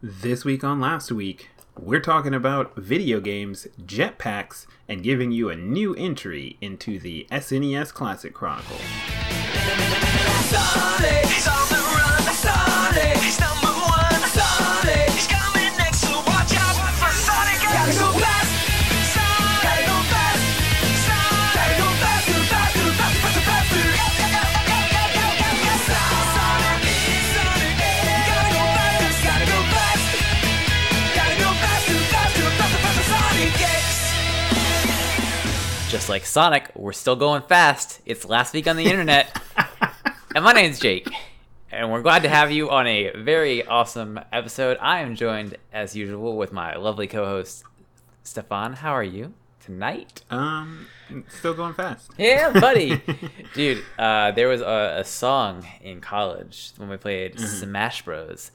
This week on Last Week, we're talking about video games, jetpacks, and giving you a new entry into the SNES Classic he's Just like Sonic, we're still going fast. It's last week on the internet. and my name's Jake. And we're glad to have you on a very awesome episode. I am joined, as usual, with my lovely co host, Stefan. How are you tonight? Um, still going fast. Yeah, buddy. Dude, uh, there was a, a song in college when we played Smash Bros.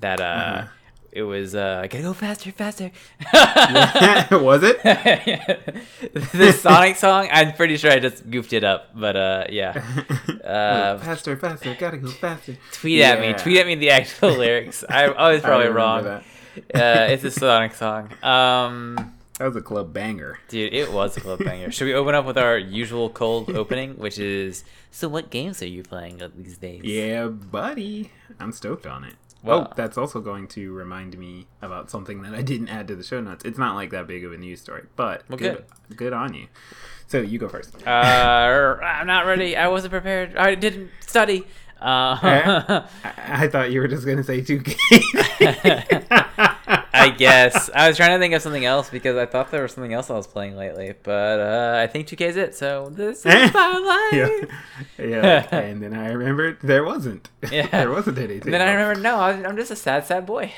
that uh, it was uh, gotta go faster, faster. Was it? the Sonic song, I'm pretty sure I just goofed it up, but uh, yeah. Uh, faster, faster, gotta go faster. tweet at me, tweet at me the actual lyrics. I, I was I probably wrong. that. Uh, it's a Sonic song. Um, That was a club banger. dude, it was a club banger. Should we open up with our usual cold opening, which is so? What games are you playing these days? Yeah, buddy. I'm stoked on it. Well- oh, that's also going to remind me about something that I didn't add to the show notes. It's not like that big of a news story, but Well, good, good on you. So you go first. Uh, I'm not ready. I wasn't prepared. I didn't study. Uh, I, I thought you were just gonna say 2K. I guess I was trying to think of something else because I thought there was something else I was playing lately, but uh, I think 2K is it. So this is my life. yeah, yeah. And then I remembered there wasn't. Yeah. there wasn't anything. And then I else. remember, no, I I'm just a sad, sad boy.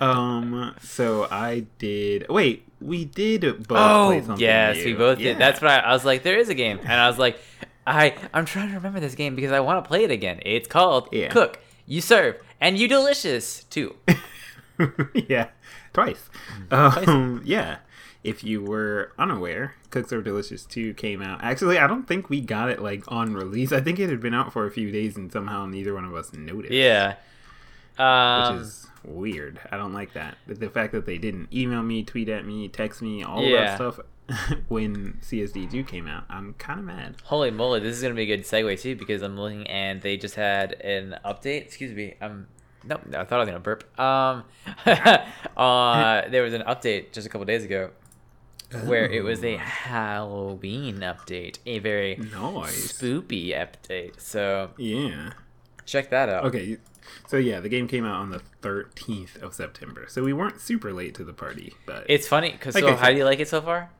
um. So I did. Wait, we did both play oh something. yes, we both Yeah. did. That's what I, I was like. There is a game, and I was like, I I'm trying to remember this game because I want to play it again. It's called Yeah. Cook, You Serve, and You Delicious too. yeah, twice. Um, yeah. If you were unaware, Cook Serve Delicious 2 came out. Actually, I don't think we got it like on release. I think it had been out for a few days and somehow neither one of us noticed. Yeah. Um, Which is weird. I don't like that. The- The fact that they didn't email me, tweet at me, text me, all Yeah. that stuff when CSD2 came out. I'm kind of mad. Holy moly, this is gonna be a good segue too because I'm looking and they just had an update. Excuse me, um, nope, I thought I was gonna burp. Um, uh, there was an update just a couple days ago where it was a Halloween update, a very Nice. spoopy update. So Yeah. check that out. Okay. So yeah, the game came out on the 13th of September. So we weren't super late to the party, but It's funny because Like so how do you like it so far?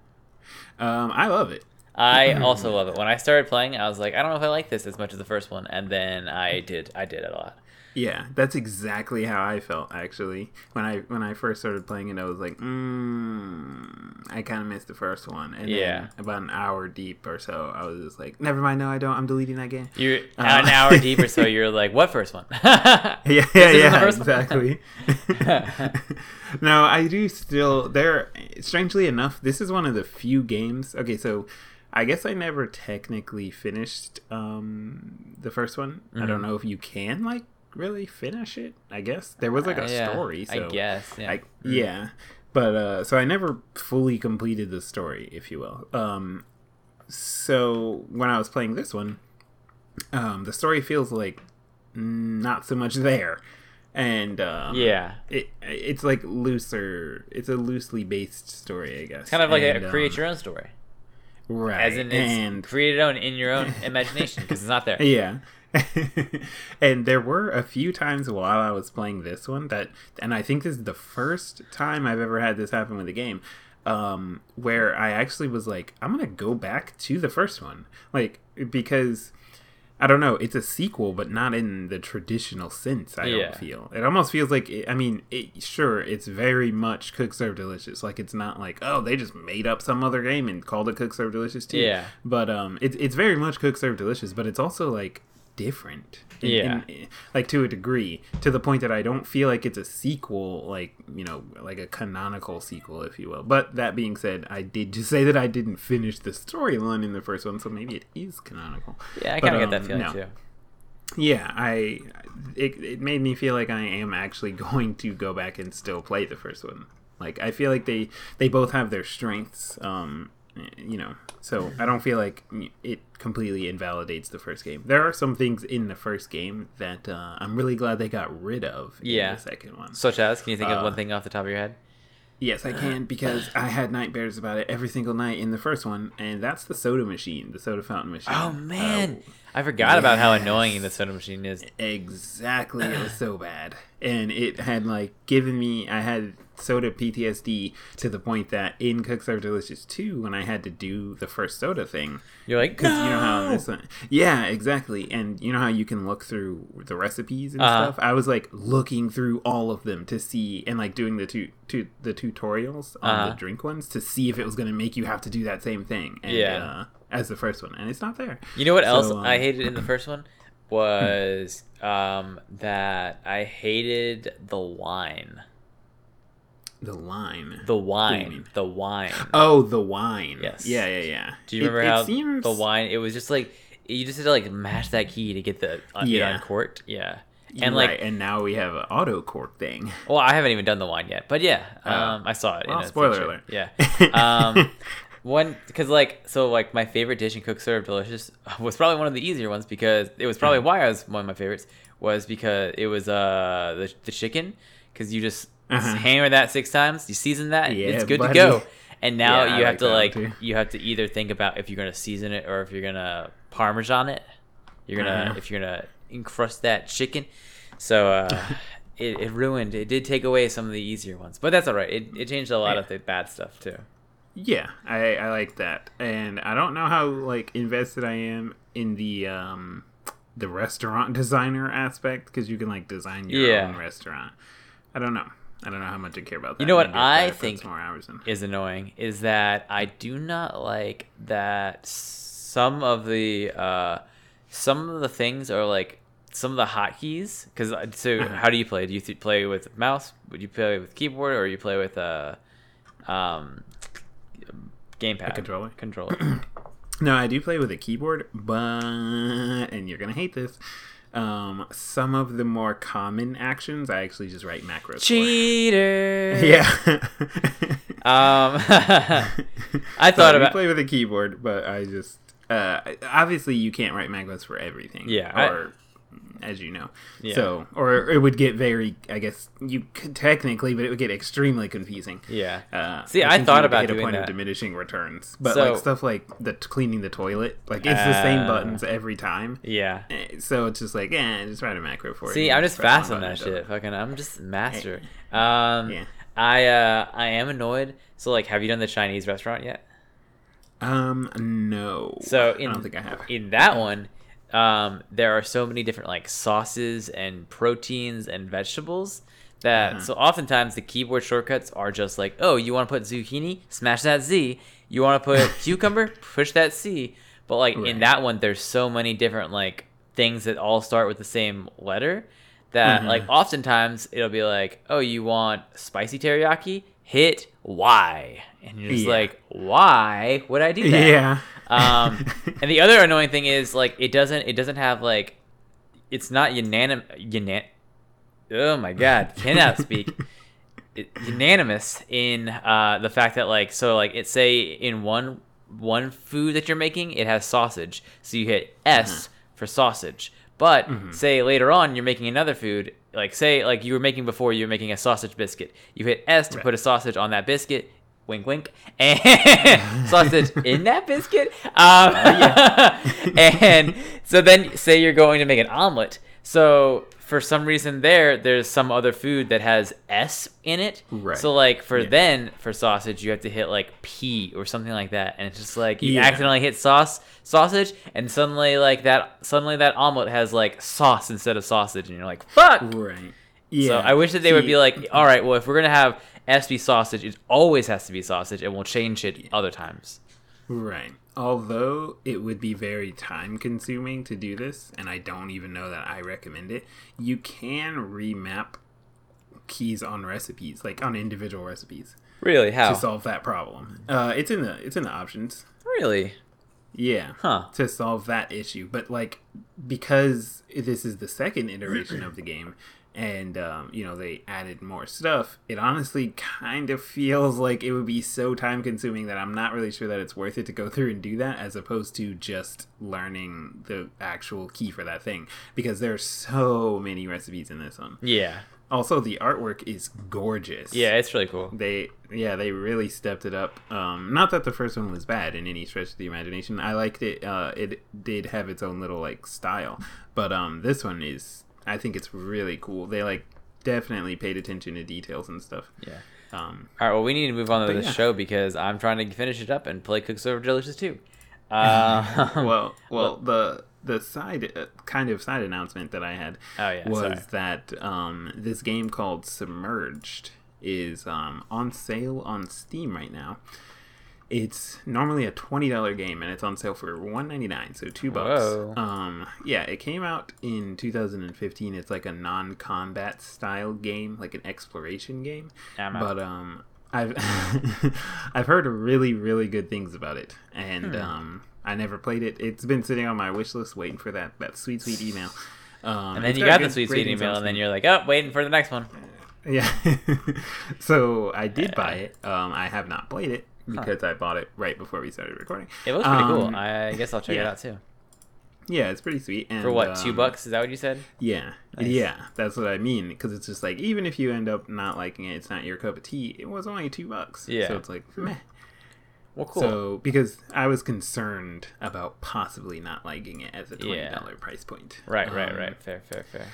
Um, I love it. I also love it. When I started playing, I was like, I don't know if I like this as much as the first one, and then I did. I did it a lot. Yeah, that's exactly how I felt actually. When I when I first started playing it, I was like, mm, I kind of missed the first one. And Yeah. about an hour deep or so, I was just like, never mind, no, I don't. I'm deleting that game. You're Uh. an hour deep or so. You're like, what first one? Yeah, yeah, This is the yeah, exactly. no, I do still. There, strangely enough, this is one of the few games. Okay, so I guess I never technically finished um the first one. I Mm-hmm. don't know if you can like really finish it. I guess there was like a Uh, yeah, story. So I guess. Yeah. I, yeah. But uh so I never fully completed the story, if you will. Um so when I was playing this one, um the story feels like not so much there. And um yeah. it it's like looser it's a loosely based story, I guess. It's kind of like And, a create um, your own story, right. as in it's and create it own in your own imagination because it's not there. Yeah. and there were a few times while I was playing this one that, and I think this is the first time I've ever had this happen with a game, um, where I actually was like, I'm gonna go back to the first one, like because I don't know, it's a sequel, but not in the traditional sense. I Yeah. don't feel it almost feels like it, I mean, it, sure, it's very much Cook Serve Delicious. Like it's not like oh they just made up some other game and called it Cook Serve Delicious too. Yeah. But um, it's it's very much Cook Serve Delicious, but it's also like different. in- Yeah. in- like to a degree, to the point that I don't feel like it's a sequel, like you know, like a canonical sequel, if you will. But that being said, I did just say that I didn't finish the storyline in the first one, so maybe it is canonical. Yeah, I kind of get that um, feeling no. too. yeah, I it, it made me feel like I am actually going to go back and still play the first one. Like I feel like they they both have their strengths. Um, you know, so I don't feel like it completely invalidates the first game. There are some things in the first game that uh, I'm really glad they got rid of. Yeah. in the second one. Such as, can you think of Uh, one thing off the top of your head? Yes, I can because I had nightmares about it every single night in the first one, and that's the soda machine, the soda fountain machine. Oh man, Uh, I forgot about how annoying the soda machine is. Exactly. It was so bad. And it had like given me I had soda PTSD to the point that in Cook Serve Delicious 2 when I had to do the first soda thing. You're like, Because you know how this one, yeah, exactly, and you know how you can look through the recipes and Uh-huh. stuff. I was like looking through all of them to see, and like doing the two, two the tutorials on Uh-huh. the drink ones to see if it was going to make you have to do that same thing. And, Yeah. uh, as the first one, and it's not there. You know what else So, um, I hated in the first one was um, that I hated the wine. The line. The wine. The wine. Oh, the wine. Yes. Yeah, yeah, yeah. Do you It- remember how seems- the wine? It was just like you just had to like mash that key to get the uh, Yeah. uncorked. Yeah, and like, and now we have an auto cork thing. well, I haven't even done the wine yet, but yeah, Oh. um, I saw it. Well, in a spoiler alert. Yeah. Um, one because like so like my favorite dish in Cook Serve Delicious was probably one of the easier ones because it was probably why I was one of my favorites was because it was uh the, the chicken because you just Uh-huh. hammer that six times you season that Yeah, it's good buddy. to go and now Yeah, I you have like to like you have to either think about if you're gonna season it or if you're gonna parmesan it you're gonna Uh-huh. if you're gonna encrust that chicken so uh it, it ruined it did take away some of the easier ones but that's all right it, it changed a lot of the bad stuff too Yeah, I, I like that, and I don't know how like invested I am in the um the restaurant designer aspect because you can like design your Yeah. own restaurant. I don't know. I don't know how much I care about that. You know what Maybe I think more hours in. is annoying is that I do not like that some of the uh, some of the things are like some of the hotkeys. Because so, Uh-huh. how do you play? Do you th- play with mouse? Would you play with keyboard or you play with a um, gamepad controller? Controller. No, I do play with a keyboard, but and you're gonna hate this. Um, some of the more common actions, I actually just write macros. for. Cheater. Yeah. Um, I thought about. play with a keyboard, but I just uh, obviously you can't write macros for everything. Yeah, or as you know, Yeah. so or it would get very. I guess you could technically, but it would get extremely confusing. Yeah. Uh, See, I thought about hit a point that. of diminishing returns, but So- like stuff like the cleaning the toilet, like it's the same Uh, buttons every time. Yeah. Eh, So it's just like, eh, just write a macro for it. See, I'm just fast on that it shit. Fucking, I'm just master. Um, Yeah. I uh, I am annoyed. So, like, have you done the Chinese restaurant yet? Um, no. So, I don't think I have. in that one, um, there are so many different like sauces and proteins and vegetables that Uh-huh. so oftentimes the keyboard shortcuts are just like, oh, you want to put zucchini, smash that Z. You want to put cucumber, push that C. But like in that one, there's so many different like things that all start with the same letter that Mhm. like oftentimes it'll be like, oh, you want spicy teriyaki? Hit Y, and you're just Yeah. like, why would I do that? Yeah. Um, and the other annoying thing is like it doesn't it doesn't have like it's not unanimous. Unan- oh my god, cannot speak. It, unanimous in uh, the fact that like so like it say in one one food that you're making it has sausage, so you hit S for sausage. But say later on you're making another food, like say like you were making before you were making a sausage biscuit. You hit S to Right. put a sausage on that biscuit. Wink, wink, and sausage in that biscuit. Um, and so then say you're going to make an omelet. So for some reason there, there's some other food that has S in it. Right. So like for Yeah. then for sausage, you have to hit like P or something like that, and it's just like you Yeah. accidentally hit sauce sausage, and suddenly like that suddenly that omelet has like sauce instead of sausage, and you're like fuck. Right. Yeah. So I wish that they would be like, all right, well if we're gonna have S be sausage, it always has to be sausage, and we'll change it other times. Right. Although it would be very time consuming to do this, and I don't even know that I recommend it, you can remap keys on recipes, like on individual recipes, Really? How? to solve that problem. Uh, it's in the it's in the options. Really? Yeah. Huh. To solve that issue. But like because this is the second iteration of the game and um, you know they added more stuff it honestly kind of feels like it would be so time consuming that i'm not really sure that it's worth it to go through and do that as opposed to just learning the actual key for that thing because there's so many recipes in this one Yeah. also the artwork is gorgeous Yeah, it's really cool. they yeah they really stepped it up um not that the first one was bad in any stretch of the imagination i liked it uh it did have its own little like style but um this one is i think it's really cool they like definitely paid attention to details and stuff Yeah. um All right, well, we need to move on to the yeah. show because I'm trying to finish it up and play Cook Serve Delicious too. Uh, well well the the side uh, kind of side announcement that i had Oh, yeah, was sorry. that um this game called submerged is um on sale on steam right now it's normally a $20 game and it's on sale for 199 so 2 bucks Whoa. um yeah it came out in 2015 it's like a non-combat style game like an exploration game I'm but um i've i've heard really really good things about it and Hmm. um i never played it it's been sitting on my wish list waiting for that that sweet sweet email um and then you got got the sweet sweet email, and then you're like, oh, waiting for the next one. Yeah. so I did buy it. Um, I have not played it because I bought it right before we started recording. It looks pretty cool. Um, I guess I'll check it out too. Yeah, it's pretty sweet. And, For what, two um, bucks? Is that what you said? Yeah, Nice. yeah, that's what I mean. Because it's just like even if you end up not liking it, it's not your cup of tea. It was only two bucks. Yeah. So it's like meh. Well, cool. So because I was concerned about possibly not liking it as a twenty Yeah. price point. right, right, Um, right. Fair, fair, fair.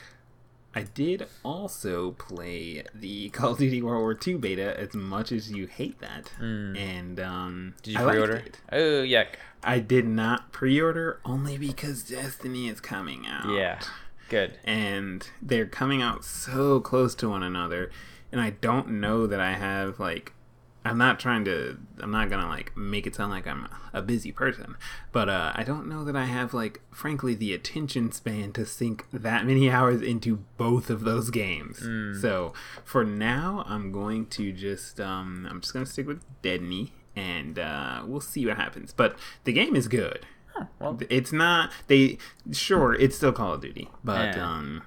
I did also play the Call of Duty World War II beta as much as you hate that. And um. Did you I pre-order? it. Oh, yuck. I did not pre-order only because Destiny is coming out. Yeah. Good. And they're coming out so close to one another and I don't know that I have like I'm not trying to I'm not going to like make it sound like I'm a busy person, but uh I don't know that I have like frankly the attention span to sink that many hours into both of those games. So, for now I'm going to just um I'm just going to stick with Dead Deadney and uh we'll see what happens. But the game is good. well. it's not they sure it's still Call of Duty, but Yeah. um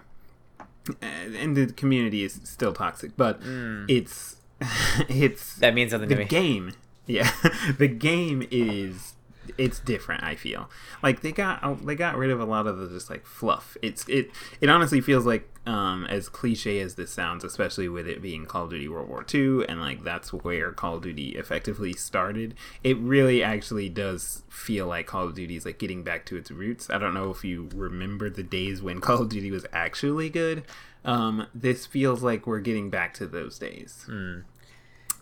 and the community is still toxic, but it's it's. That means something to the me. game. Yeah, the game is it's different. I feel like they got they got rid of a lot of the just like fluff. It's it it honestly feels like um as cliche as this sounds, especially with it being Call of Duty World War II, and like that's where Call of Duty effectively started. It really actually does feel like Call of Duty is like getting back to its roots. I don't know if you remember the days when Call of Duty was actually good. Um, this feels like we're getting back to those days.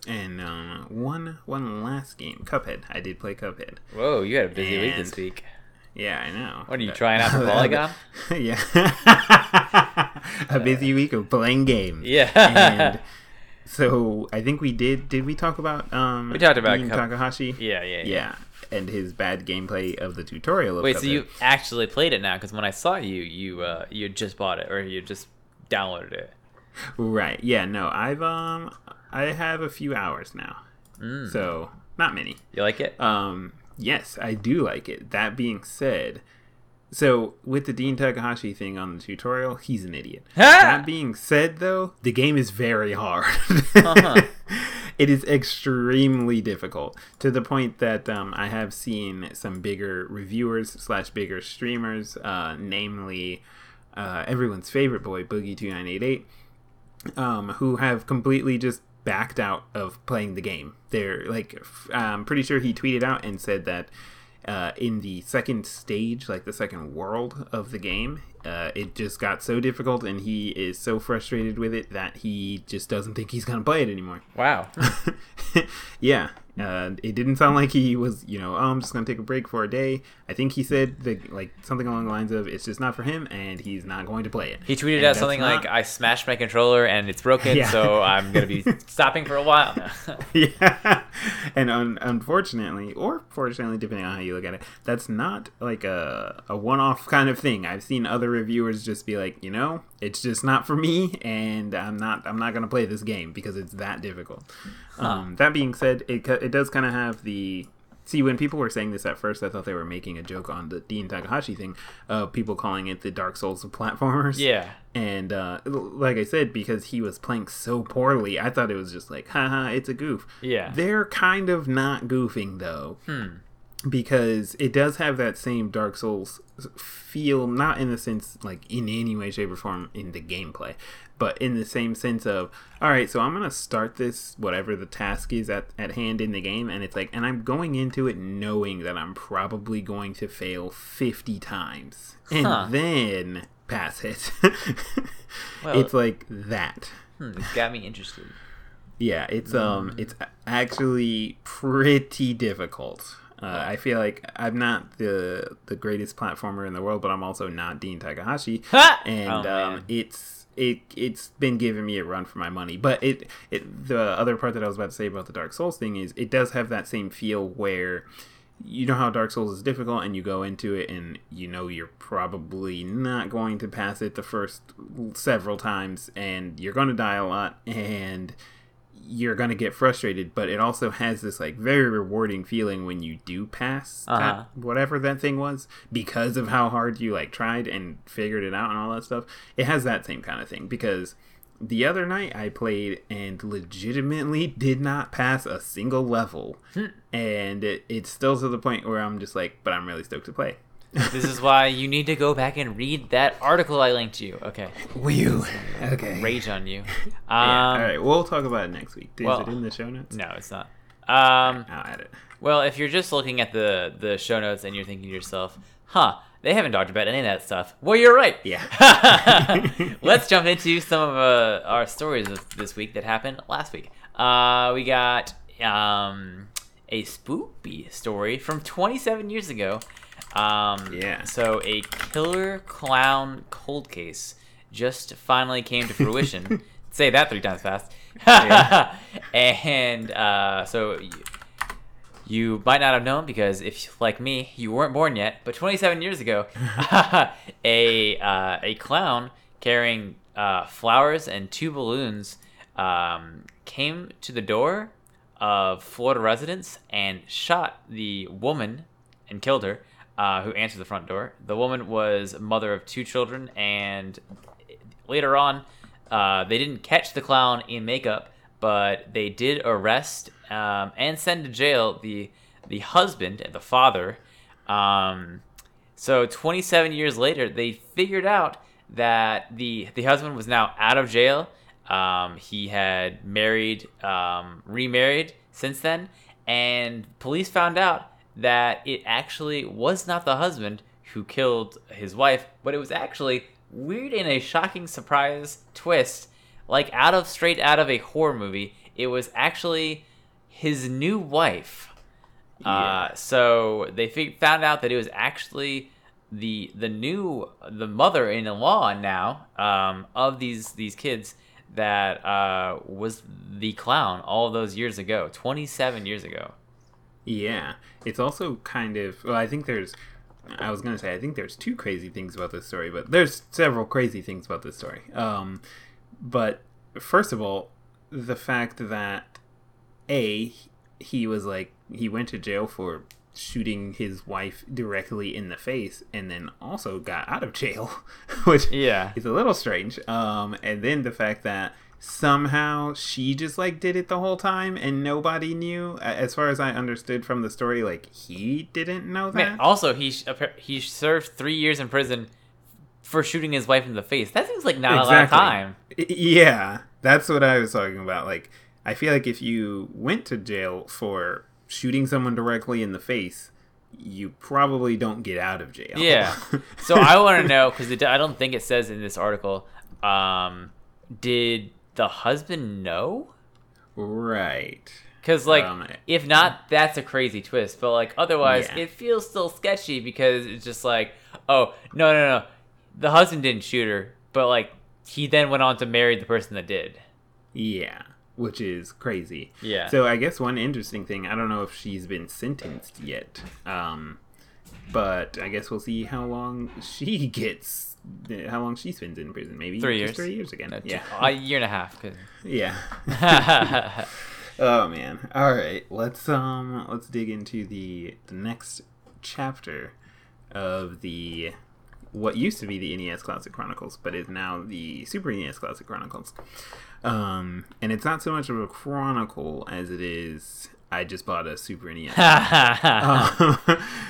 And um, one one last game, Cuphead. I did play Cuphead. Whoa, you had a busy week this week. Yeah, I know. What are you But- trying out for Polygon? yeah. a busy week of playing games. Yeah. and so I think we did. Did we talk about? Um, We talked about Cup- Takahashi. Yeah, yeah, yeah. Yeah, and his bad gameplay of the tutorial. Of Wait, so you actually played it now? Because when I saw you, you uh, you just bought it or you just downloaded it. Right. Yeah. No. I've um. I have a few hours now. Mm. So not many. You like it? Um, yes, I do like it. That being said, so with the Dean Takahashi thing on the tutorial, he's an idiot. that being said, though, the game is very hard. Uh-huh. It is extremely difficult to the point that um, I have seen some bigger reviewers slash bigger streamers, uh, namely uh, everyone's favorite boy Boogie two nine eight eight, um, who have completely just backed out of playing the game. They're like, f- I'm pretty sure he tweeted out and said that uh, in the second stage, like the second world of the game, uh, it just got so difficult and he is so frustrated with it that he just doesn't think he's going to play it anymore. Wow. yeah. Uh, it didn't sound like he was, you know, oh, I'm just gonna take a break for a day. I think he said that, like something along the lines of, "It's just not for him, and he's not going to play it." He tweeted And out something not- like, "I smashed my controller and it's broken, Yeah. so I'm gonna be stopping for a while now." yeah, and un- unfortunately, or fortunately, depending on how you look at it, that's not like a a one off kind of thing. I've seen other reviewers just be like, you know, it's just not for me, and I'm not I'm not gonna play this game because it's that difficult. Um, that being said, it it does kind of have the See, when people were saying this at first, I thought they were making a joke on the Dean Takahashi thing, uh, people calling it the Dark Souls of platformers. Yeah. And uh, like I said, because he was playing so poorly, I thought it was just like, haha, it's a goof. Yeah. They're kind of not goofing, though. Hmm. Because it does have that same Dark Souls feel, not in the sense, like, in any way, shape, or form in the gameplay, but in the same sense of, all right, so I'm going to start this, whatever the task is at, at hand in the game, and it's like, and I'm going into it knowing that I'm probably going to fail 50 times. And Huh. then pass it. Well- it's like that. Hmm, it's got me interested. Yeah, it's um, it's actually pretty difficult. Uh, I feel like I'm not the the greatest platformer in the world, but I'm also not Dean Takahashi, Ha! and Oh, um, it's it it's been giving me a run for my money. But it it the other part that I was about to say about the Dark Souls thing is it does have that same feel where you know how Dark Souls is difficult, and you go into it, and you know you're probably not going to pass it the first several times, and you're going to die a lot, and you're going to get frustrated. But it also has this like very rewarding feeling when you do pass Uh-huh. that, whatever that thing was because of how hard you like tried and figured it out and all that stuff. It has that same kind of thing because the other night I played and legitimately did not pass a single level. and it, it's still to the point where I'm just like, but I'm really stoked to play. This is why you need to go back and read that article I linked you. Okay. Whew. Okay. Rage on you. Um, Yeah, all right, we'll talk about it next week. Is well, it in the show notes? No, it's not. Um, I'll add it. well, if you're just looking at the, the show notes and you're thinking to yourself, huh, they haven't talked about any of that stuff. Well, you're right. Yeah. Let's jump into some of uh, our stories of this week that happened last week. Uh, we got um, a spoopy story from 27 years ago. Um, Yeah. So a killer clown cold case just finally came to fruition. Say that three times fast. and uh, so. y- you might not have known because if, like me, you weren't born yet. But 27 years ago, a uh, a clown carrying uh, flowers and two balloons um, came to the door of Florida residents and shot the woman and killed her, uh, who answered the front door. The woman was mother of two children, and later on, uh, they didn't catch the clown in makeup, but they did arrest um, and send to jail the the husband and the father. Um, so 27 years later, they figured out that the the husband was now out of jail. Um, he had married, um, remarried since then, and police found out that it actually was not the husband who killed his wife, but it was actually weird in a shocking surprise twist, like out of straight out of a horror movie. It was actually his new wife. Uh, Yeah. so they fig- found out that it was actually the the new the mother-in-law now um, of these these kids that uh, was the clown all those years ago, 27 years ago. Yeah, it's also kind of. Well, I think there's. I was gonna say I think there's two crazy things about this story, but there's several crazy things about this story. Um, but first of all, the fact that a he was like he went to jail for shooting his wife directly in the face, and then also got out of jail, which Yeah. is a little strange. Um, and then the fact that somehow she just like did it the whole time and nobody knew. As far as I understood from the story, like he didn't know that. Man, also he he served three years in prison for shooting his wife in the face. That seems like not a lot of time. Yeah, that's what I was talking about. Like, I feel like if you went to jail for shooting someone directly in the face, you probably don't get out of jail. Yeah. So I want to know because I don't think it says in this article. Um, did the husband know? right. Because like, Um, if not, that's a crazy twist. But like, otherwise, Yeah. it feels still sketchy because it's just like, oh no no no, the husband didn't shoot her, but like he then went on to marry the person that did. Yeah, which is crazy. Yeah. So I guess one interesting thing, I don't know if she's been sentenced yet. Um but I guess we'll see how long she gets how long she spends in prison. Maybe Three years. Three years again. No, two- yeah. a year and a half. 'cause- yeah. Oh man. All right. Let's um let's dig into the the next chapter of the what used to be the NES Classic Chronicles, but is now the Super NES Classic Chronicles. Um, and it's not so much of a chronicle as it is. I just bought a Super NES. Um,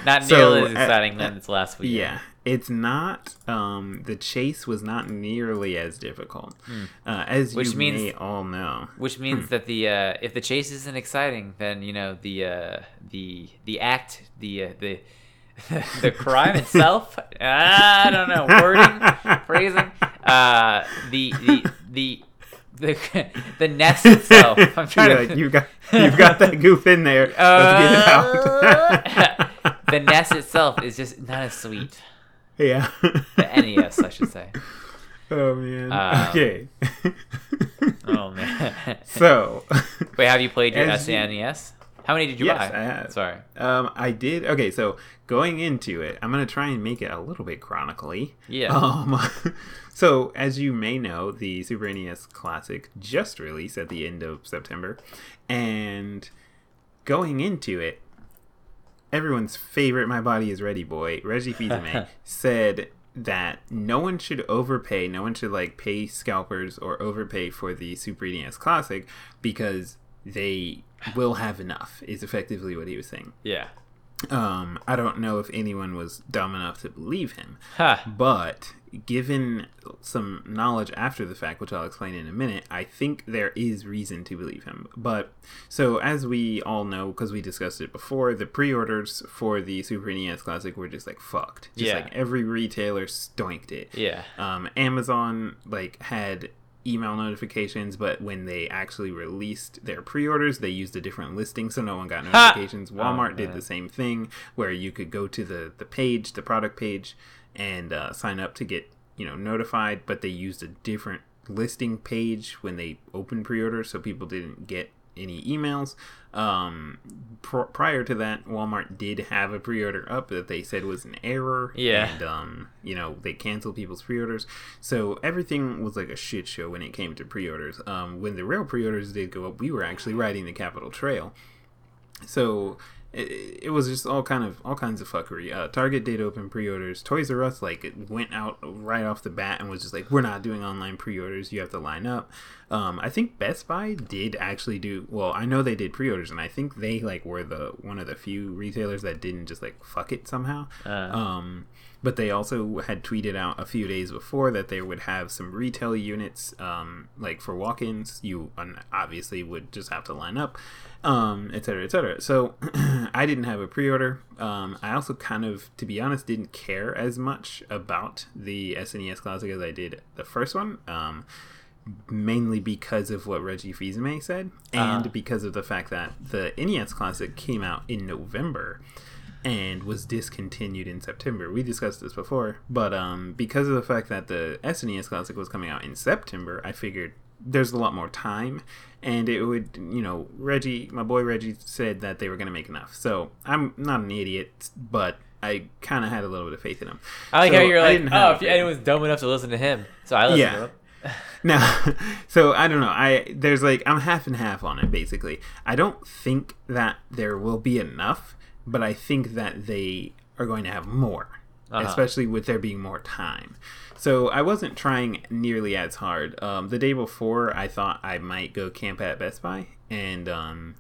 Not so, nearly as uh, exciting than its last week. yeah, it's not. Um, the chase was not nearly as difficult, uh, as. Which you means- may all know. Which means that the uh, if the chase isn't exciting, then you know the uh, the the act the uh, the the crime itself. I don't know wording, phrasing. Uh, the the the the the nest itself. I'm trying You're to. like, you've got you've got that goof in there. Let's get it out. Uh, the nest itself is just not as sweet. Yeah. The NES, I should say. Oh man. Uh, okay. Oh man. so, Wait, have you played your SNES? How many did you Yes, buy? I have. Sorry. um, I did. Okay, so going into it, I'm gonna try and make it a little bit chronically. Yeah. Um, so as you may know, the Super NES Classic just released at the end of September, and going into it, everyone's favorite "My Body Is Ready" boy, Reggie Fils-Aimé, said that no one should overpay, no one should like pay scalpers or overpay for the Super NES Classic because they will have enough. Is effectively what he was saying. Yeah. Um, I don't know if anyone was dumb enough to believe him, Ha. but given some knowledge after the fact, which I'll explain in a minute, I think there is reason to believe him. But so, as we all know, because we discussed it before, the pre-orders for the Super NES Classic were just like fucked. Just Yeah. like every retailer stoinked it. Yeah. Um, Amazon like had email notifications, but when they actually released their pre-orders, they used a different listing, so no one got notifications. Walmart did the same thing, where you could go to the the page, the product page, and uh, sign up to get you know notified, but they used a different listing page when they opened pre-orders, so people didn't get any emails. Um, pr- prior to that, Walmart did have a pre-order up that they said was an error. Yeah. And um, you know, they canceled people's pre-orders. So everything was like a shit show when it came to pre-orders. Um, when the real pre-orders did go up, we were actually riding the Capital Trail. So it, it was just all kind of all kinds of fuckery. Uh, Target did open pre-orders. Toys R Us like it went out right off the bat and was just like, "We're not doing online pre-orders. You have to line up." Um, I think Best Buy did actually do well. I know they did pre-orders, and I think they like were the one of the few retailers that didn't just like fuck it somehow. Uh. Um, but they also had tweeted out a few days before that they would have some retail units, um, like for walk-ins. You obviously would just have to line up, um, et cetera, et cetera. So I didn't have a pre-order. Um, I also kind of, to be honest, didn't care as much about the SNES Classic as I did the first one. Um, mainly because of what Reggie Fils-Aimé said, and Uh-huh. because of the fact that the NES Classic came out in November and was discontinued in September. We discussed this before, but um, because of the fact that the SNES Classic was coming out in September, I figured there's a lot more time, and it would, you know, Reggie, my boy Reggie, said that they were going to make enough. So I'm not an idiot, but I kind of had a little bit of faith in him. I like So how you're like, oh, if anyone's dumb enough to listen to him, so I listen Yeah. to him. Now, so I don't know. I there's like I'm half and half on it basically. I don't think that there will be enough, but I think that they are going to have more, Uh-huh. especially with there being more time. So I wasn't trying nearly as hard. Um, the day before, I thought I might go camp at Best Buy and um,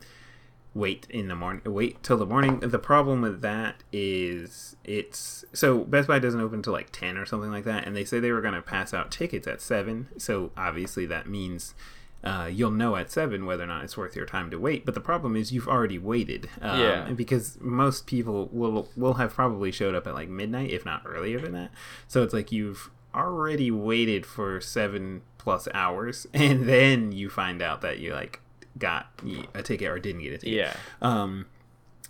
wait in the morning. Wait till the morning. The problem with that is it's so Best Buy doesn't open until like ten or something like that, and they say they were going to pass out tickets at seven. So obviously that means. Uh, you'll know at seven whether or not it's worth your time to wait. But the problem is you've already waited. Um, Yeah. Because most people will will have probably showed up at like midnight, if not earlier than that. So it's like you've already waited for seven plus hours, and then you find out that you like got a ticket or didn't get a ticket. Yeah. Um,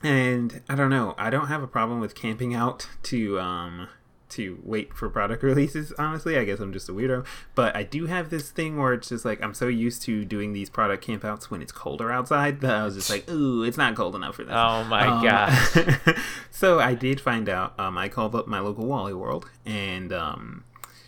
and I don't know. I don't have a problem with camping out to um to wait for product releases. Honestly, I guess I'm just a weirdo. But I do have this thing where it's just like I'm so used to doing these product campouts when it's colder outside that I was just like, ooh, it's not cold enough for this. Oh my Um, gosh. so I did find out. Um, I called up my local Wally World, and um,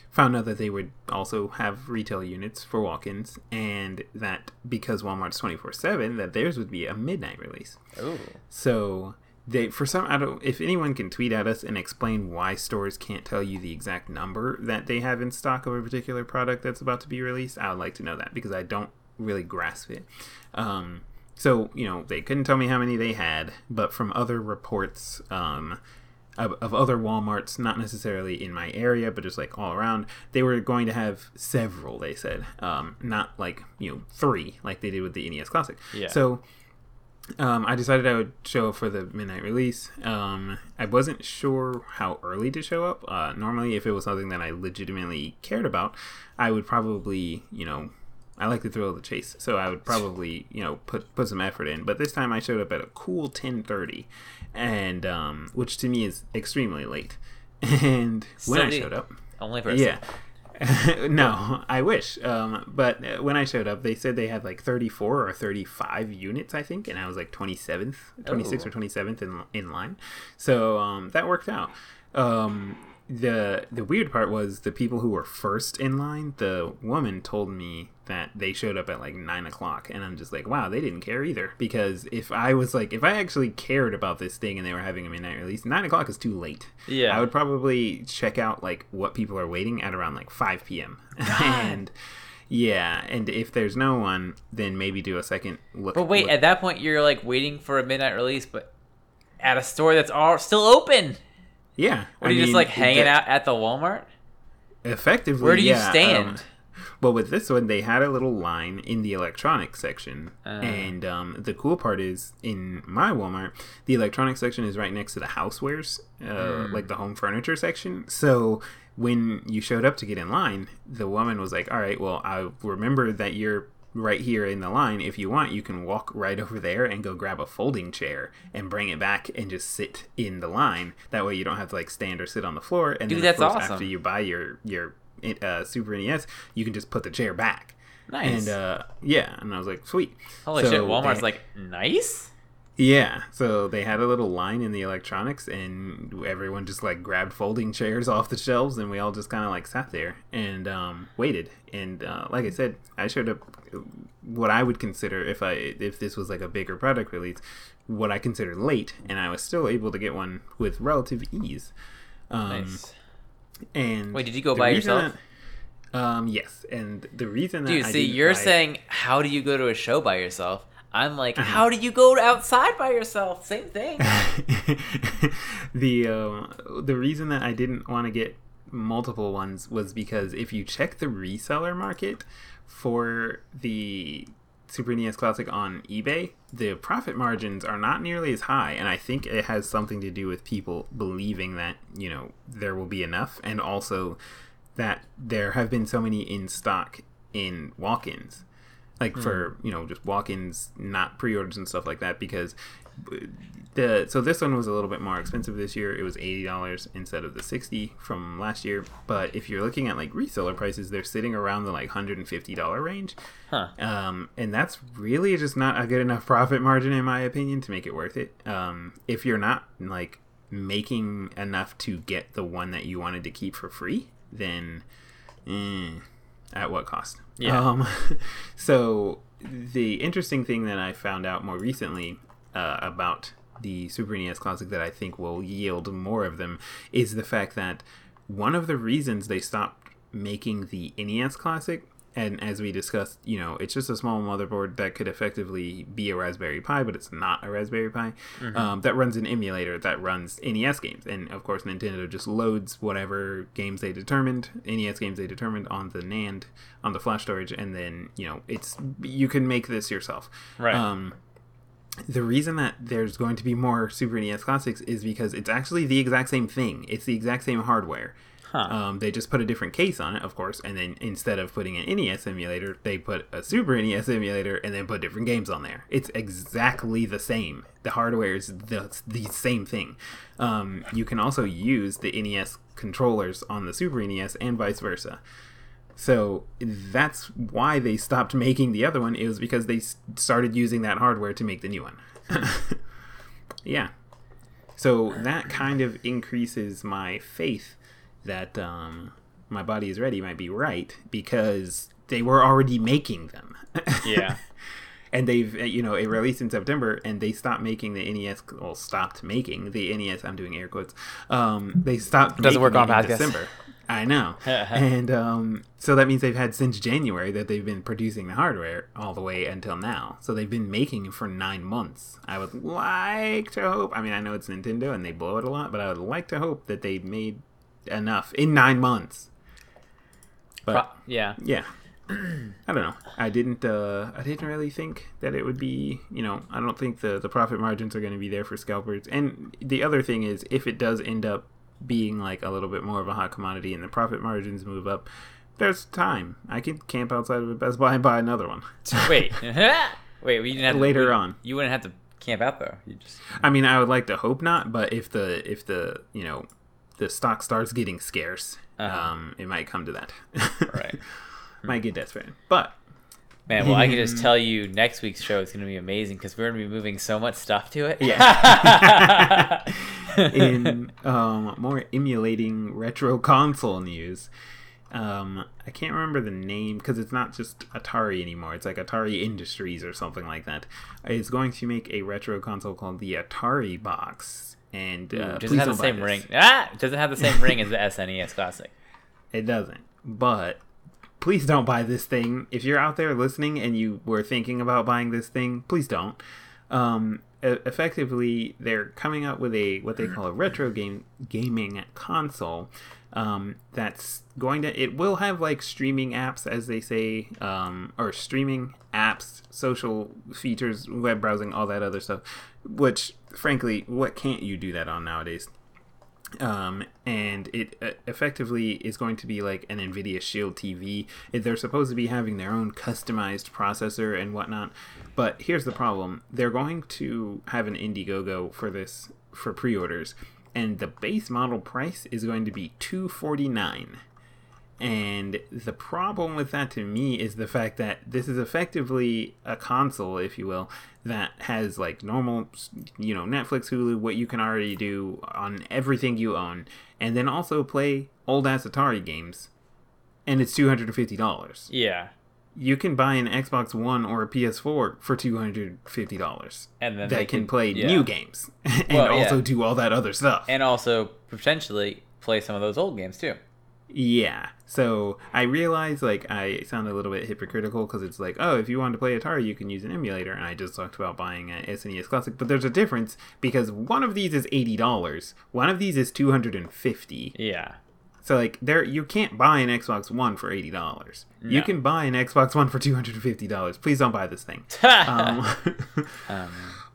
found out that they would also have retail units for walk-ins, and that because Walmart's twenty four seven, that theirs would be a midnight release. Ooh. So they for some I don't if anyone can tweet at us and explain why stores can't tell you the exact number that they have in stock of a particular product that's about to be released, I would like to know that because I don't really grasp it. Um, so you know they couldn't tell me how many they had, but from other reports. Um, of, of other Walmarts, not necessarily in my area, but just like all around, they were going to have several. They said, um, not like you know three like they did with the NES Classic. Yeah. So um, I decided I would show up for the midnight release. Um, I wasn't sure how early to show up. Uh, normally, if it was something that I legitimately cared about, I would probably, you know, I like the thrill of the chase, so I would probably, you know, put put some effort in. But this time, I showed up at a cool ten thirty, and um, which to me is extremely late. And when I showed up, Only person. yeah. no, I wish. Um, but uh, when I showed up, they said they had like 34 or 35 units, I think, and I was like 27th, 26th Oh. or 27th in, in line. So um, that worked out. Um, the the weird part was the people who were first in line. The woman told me that they showed up at like nine o'clock, and I'm just like, wow, they didn't care either. Because if I was like, if I actually cared about this thing and they were having a midnight release, nine o'clock is too late. Yeah. I would probably check out like what people are waiting at around like 5 p.m. and yeah, and if there's no one, then maybe do a second look. But wait, look- at that point, you're like waiting for a midnight release, but at a store that's all still open. Yeah, What are you just like hanging out at the Walmart? Effectively, Where do you yeah, stand? um, well, with this one, they had a little line in the electronics section, Uh. and um, the cool part is in my Walmart, the electronics section is right next to the housewares, uh, Hmm. like the home furniture section. So when you showed up to get in line, the woman was like, "All right, well, I remember that you're." Right here in the line, if you want, you can walk right over there and go grab a folding chair and bring it back and just sit in the line. That way, you don't have to like stand or sit on the floor. And Dude, then, of that's course, awesome. after you buy your your uh, Super NES, you can just put the chair back. Nice. And uh, yeah, and I was like, sweet. Holy So shit, Walmart's they- like nice. Yeah. So they had a little line in the electronics, and everyone just like grabbed folding chairs off the shelves, and we all just kind of like sat there and um, waited. And uh, like I said, I showed up what I would consider if I if this was like a bigger product release, what I consider late, and I was still able to get one with relative ease. Um, Nice. And Wait, did you go by yourself? that- um, yes, and the reason that Dude, I see, you're saying how do you go to a show by yourself? I'm like, how do you go outside by yourself? Same thing. the uh, the reason that I didn't want to get multiple ones was because if you check the reseller market for the Super NES Classic on eBay, the profit margins are not nearly as high, and I think it has something to do with people believing that you know there will be enough, and also that there have been so many in stock in walk-ins like for you know just walk-ins not pre-orders and stuff like that because the so this one was a little bit more expensive this year. It was $80 instead of the 60 from last year. But if you're looking at like reseller prices they're sitting around the like $150 range. Huh. um, and that's really just not a good enough profit margin in my opinion to make it worth it. Um, if you're not like making enough to get the one that you wanted to keep for free then eh, at what cost Yeah. um, so the interesting thing that i found out more recently uh, about the super nes classic that i think will yield more of them is the fact that one of the reasons they stopped making the nes classic and as we discussed, you know, it's just a small motherboard that could effectively be a Raspberry Pi, but it's not a Raspberry Pi. Um, that runs an emulator that runs NES games, and of course, Nintendo just loads whatever games they determined, NES games they determined on the NAND, on the flash storage, and then you know, it's you can make this yourself. Right. Um, the reason that there's going to be more Super NES classics is because it's actually the exact same thing. It's the exact same hardware. Huh. Um, they just put a different case on it, of course, and then instead of putting an NES emulator, they put a Super NES emulator and then put different games on there. It's exactly the same. The hardware is the, the same thing. Um, you can also use the NES controllers on the Super NES and vice versa. So that's why they stopped making the other one. It was because they started using that hardware to make the new one. yeah. So that kind of increases my faith that um, my body is ready might be right because they were already making them. Yeah. and they've uh, you know it released in September, and they stopped making the NES. Well, stopped making the NES. I'm doing air quotes. Um, they stopped. Doesn't work on in. December. I know, and um, so that means they've had since January that they've been producing the hardware all the way until now. So they've been making it for nine months. I would like to hope. I mean, I know it's Nintendo and they blow it a lot, but I would like to hope that they made enough in nine months. But Pro- yeah. yeah i don't know i didn't uh i didn't really think that it would be you know i don't think the the profit margins are going to be there for scalpers and the other thing is if it does end up being like a little bit more of a hot commodity and the profit margins move up there's time i can camp outside of a best buy and buy another one Wait. Wait, we didn't have to, Later we- on. You wouldn't have to camp out though. You just i mean i would like to hope not but if the if the you know the stock starts getting scarce Uh-huh. um it might come to that right. might get desperate but Man, well, I can just tell you next week's show is going to be amazing because we're going to be moving so much stuff to it. Yeah. in um, more emulating retro console news. Um, I can't remember the name because it's not just Atari anymore. It's like Atari Industries or something like that. Is going to make a retro console called the Atari Box, and uh, Ooh, doesn't have the same this. ring. Ah, it doesn't have the same ring as the SNES Classic. It doesn't. But please don't buy this thing. If you're out there listening and you were thinking about buying this thing, please don't. Um, effectively, they're coming out with a what they call a retro game gaming console. Um, that's going to it will have like streaming apps as they say um, or streaming apps social features web browsing all that other stuff which frankly what can't you do that on nowadays um, and it uh, effectively is going to be like an NVIDIA Shield TV. They're supposed to be having their own customized processor and whatnot, but here's the problem: they're going to have an Indiegogo for this for pre-orders, and the base model price is going to be two forty nine. And the problem with that to me is the fact that this is effectively a console, if you will, that has like normal, you know, Netflix, Hulu, what you can already do on everything you own, and then also play old ass Atari games. And it's two hundred and fifty dollars. Yeah. You can buy an Xbox One or a PS4 for two hundred fifty dollars. And then that they can, can- play yeah. new games and Well, yeah. also do all that other stuff. And also potentially play some of those old games too. Yeah. So I realize like I sound a little bit hypocritical because it's like, oh, if you want to play Atari, you can use an emulator, and I just talked about buying a SNES Classic, but there's a difference because one of these is eighty dollars, one of these is two hundred and fifty. Yeah. So like there, you can't buy an Xbox One for eighty dollars. You can buy an Xbox One for two hundred and fifty dollars. Please don't buy this thing. um, Um,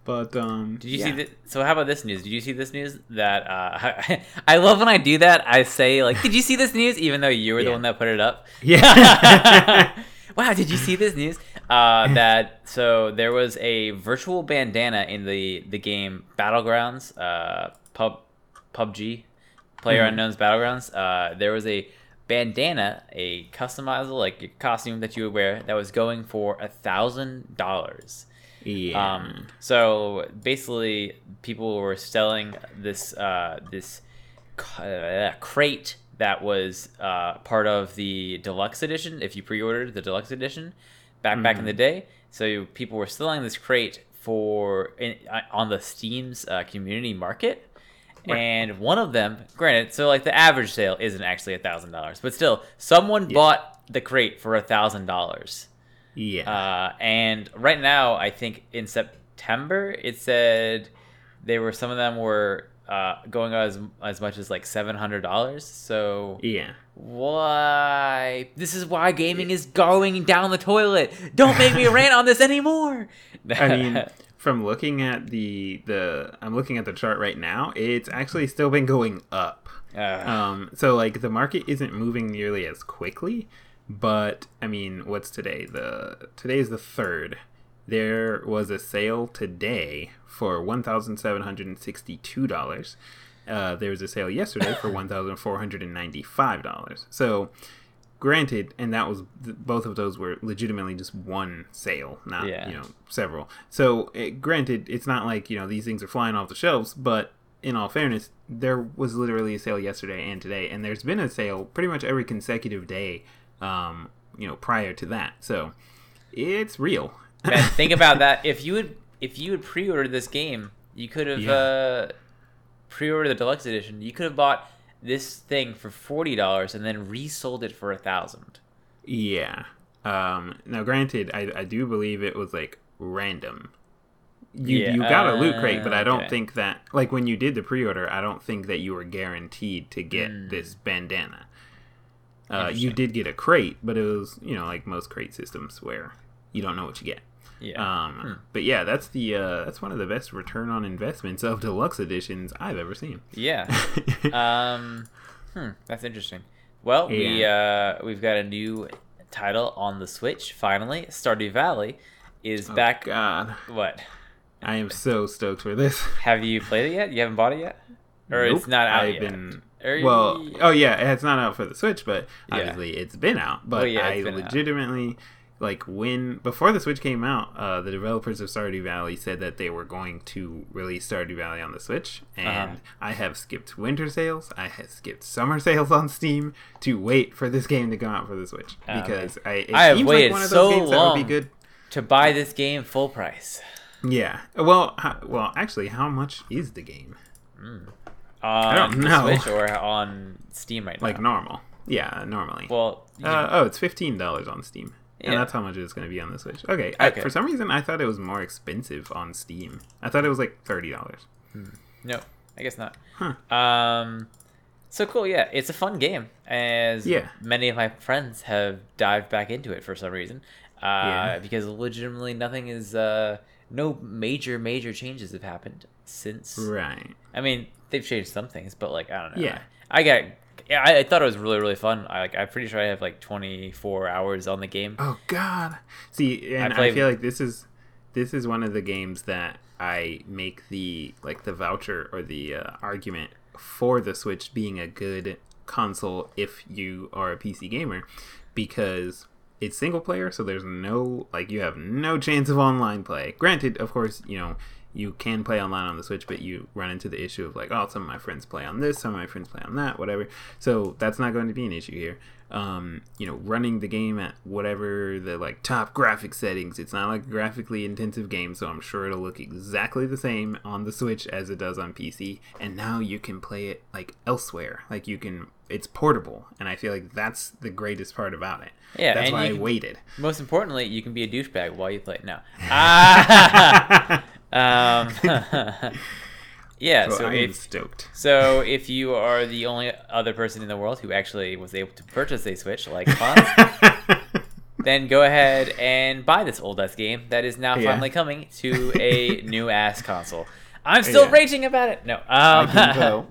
but um, Did you yeah. see that? So how about this news? Did you see this news? That uh, I love when I do that. I say like, "Did you see this news?" Even though you were the one that put it up. Yeah. wow, did you see this news? Uh, that so there was a virtual bandana in the the game Battlegrounds, uh, pub PUBG, Player Mhm. Unknown's Battlegrounds. Uh, there was a bandana, a customizable like costume that you would wear that was going for a thousand dollars. Yeah. Um, so basically, people were selling this uh, this uh, crate that was uh, part of the deluxe edition. If you pre-ordered the deluxe edition back back in the day, so people were selling this crate for in, uh, on the Steam's uh, community market. Right. And one of them, granted, so like the average sale isn't actually a thousand dollars, but still, someone bought the crate for a thousand dollars. Yeah. Uh, and right now, I think in September, it said they were some of them were uh, going as as much as like seven hundred dollars. So yeah. why? This is why gaming is going down the toilet. Don't make me rant on this anymore. I mean, from looking at the the I'm looking at the chart right now, it's actually still been going up. Uh, Um, so like the market isn't moving nearly as quickly, but I mean, what's today? The today is the third. There was a sale today for one thousand seven hundred and sixty-two dollars. Uh, there was a sale yesterday for one thousand four hundred and ninety-five dollars. So, granted, and that was both of those were legitimately just one sale, not Yeah. you know several. So, it, granted, it's not like you know these things are flying off the shelves, but in all fairness, there was literally a sale yesterday and today, and there's been a sale pretty much every consecutive day, um, you know, prior to that. So it's real. Man, think about that. If you would if you had pre-ordered this game, you could have Yeah. uh, pre-ordered the deluxe edition. You could have bought this thing for forty dollars and then resold it for a thousand. Yeah. Um, now, granted, I, I do believe it was like random. You Yeah, you got a loot crate, but I don't okay. think that like when you did the pre-order, I don't think that you were guaranteed to get Hmm. this bandana. Uh, you did get a crate, but it was you know like most crate systems where you don't know what you get. Yeah. Um, Hmm. But yeah, that's the uh, that's one of the best return on investments of deluxe editions I've ever seen. Yeah. um, hmm, that's interesting. Well, we uh, we've got a new title on the Switch. Finally, Stardew Valley is back. Oh, God, What? I am so stoked for this. Have you played it yet? You haven't bought it yet, or it's not out I've yet? been Or- well. Oh yeah, it's not out for the Switch, but Yeah. obviously it's been out. But yeah, I it's out. legitimately like when before the Switch came out, uh, the developers of Stardew Valley said that they were going to release Stardew Valley on the Switch, and Uh-huh. I have skipped winter sales, I have skipped summer sales on Steam to wait for this game to come out for the Switch Oh, man. because I it I have waited like one of so those games that would long. be good. to buy this game full price. Yeah. Well, ho- well, actually, how much is the game? On don't know. Switch or on Steam right Like now. Like normal? Yeah, normally. well, Uh, oh, it's fifteen dollars on Steam, Yeah. and that's how much it's going to be on the Switch. Okay. I, Okay. for some reason, I thought it was more expensive on Steam. I thought it was like thirty dollars. no, I guess not. Huh. Um, so cool. Yeah, it's a fun game, as Yeah. many of my friends have dived back into it for some reason. Uh, Yeah. because legitimately nothing is uh, no major major changes have happened since. Right. I mean, they've changed some things, but like I don't know. Yeah. I got. Yeah, I, I thought it was really really fun. I like. I'm pretty sure I have like 24 hours on the game. Oh God. See, and I, played- feel like this is this is one of the games that I make the like the voucher or the uh, argument for the Switch being a good console if you are a PC gamer because it's single player, so there's no like you have no chance of online play. Granted, of course, you know you can play online on the Switch, but you run into the issue of like, oh, some of my friends play on this, some of my friends play on that, whatever. So that's not going to be an issue here. Um, you know, running the game at whatever the like top graphic settings. It's not like a graphically intensive game, so I'm sure it'll look exactly the same on the Switch as it does on PC. And now you can play it like elsewhere. Like you can, it's portable, and I feel like that's the greatest part about it. Yeah, that's why you I can- waited. Most importantly, you can be a douchebag while you play it. No. Ah! um, yeah. So, So I am if stoked. so, if you are the only other person in the world who actually was able to purchase a Switch, like Fonz, then go ahead and buy this old ass game that is now Yeah. finally coming to a new ass console. I'm still Yeah. raging about it. No. Um, I can tell.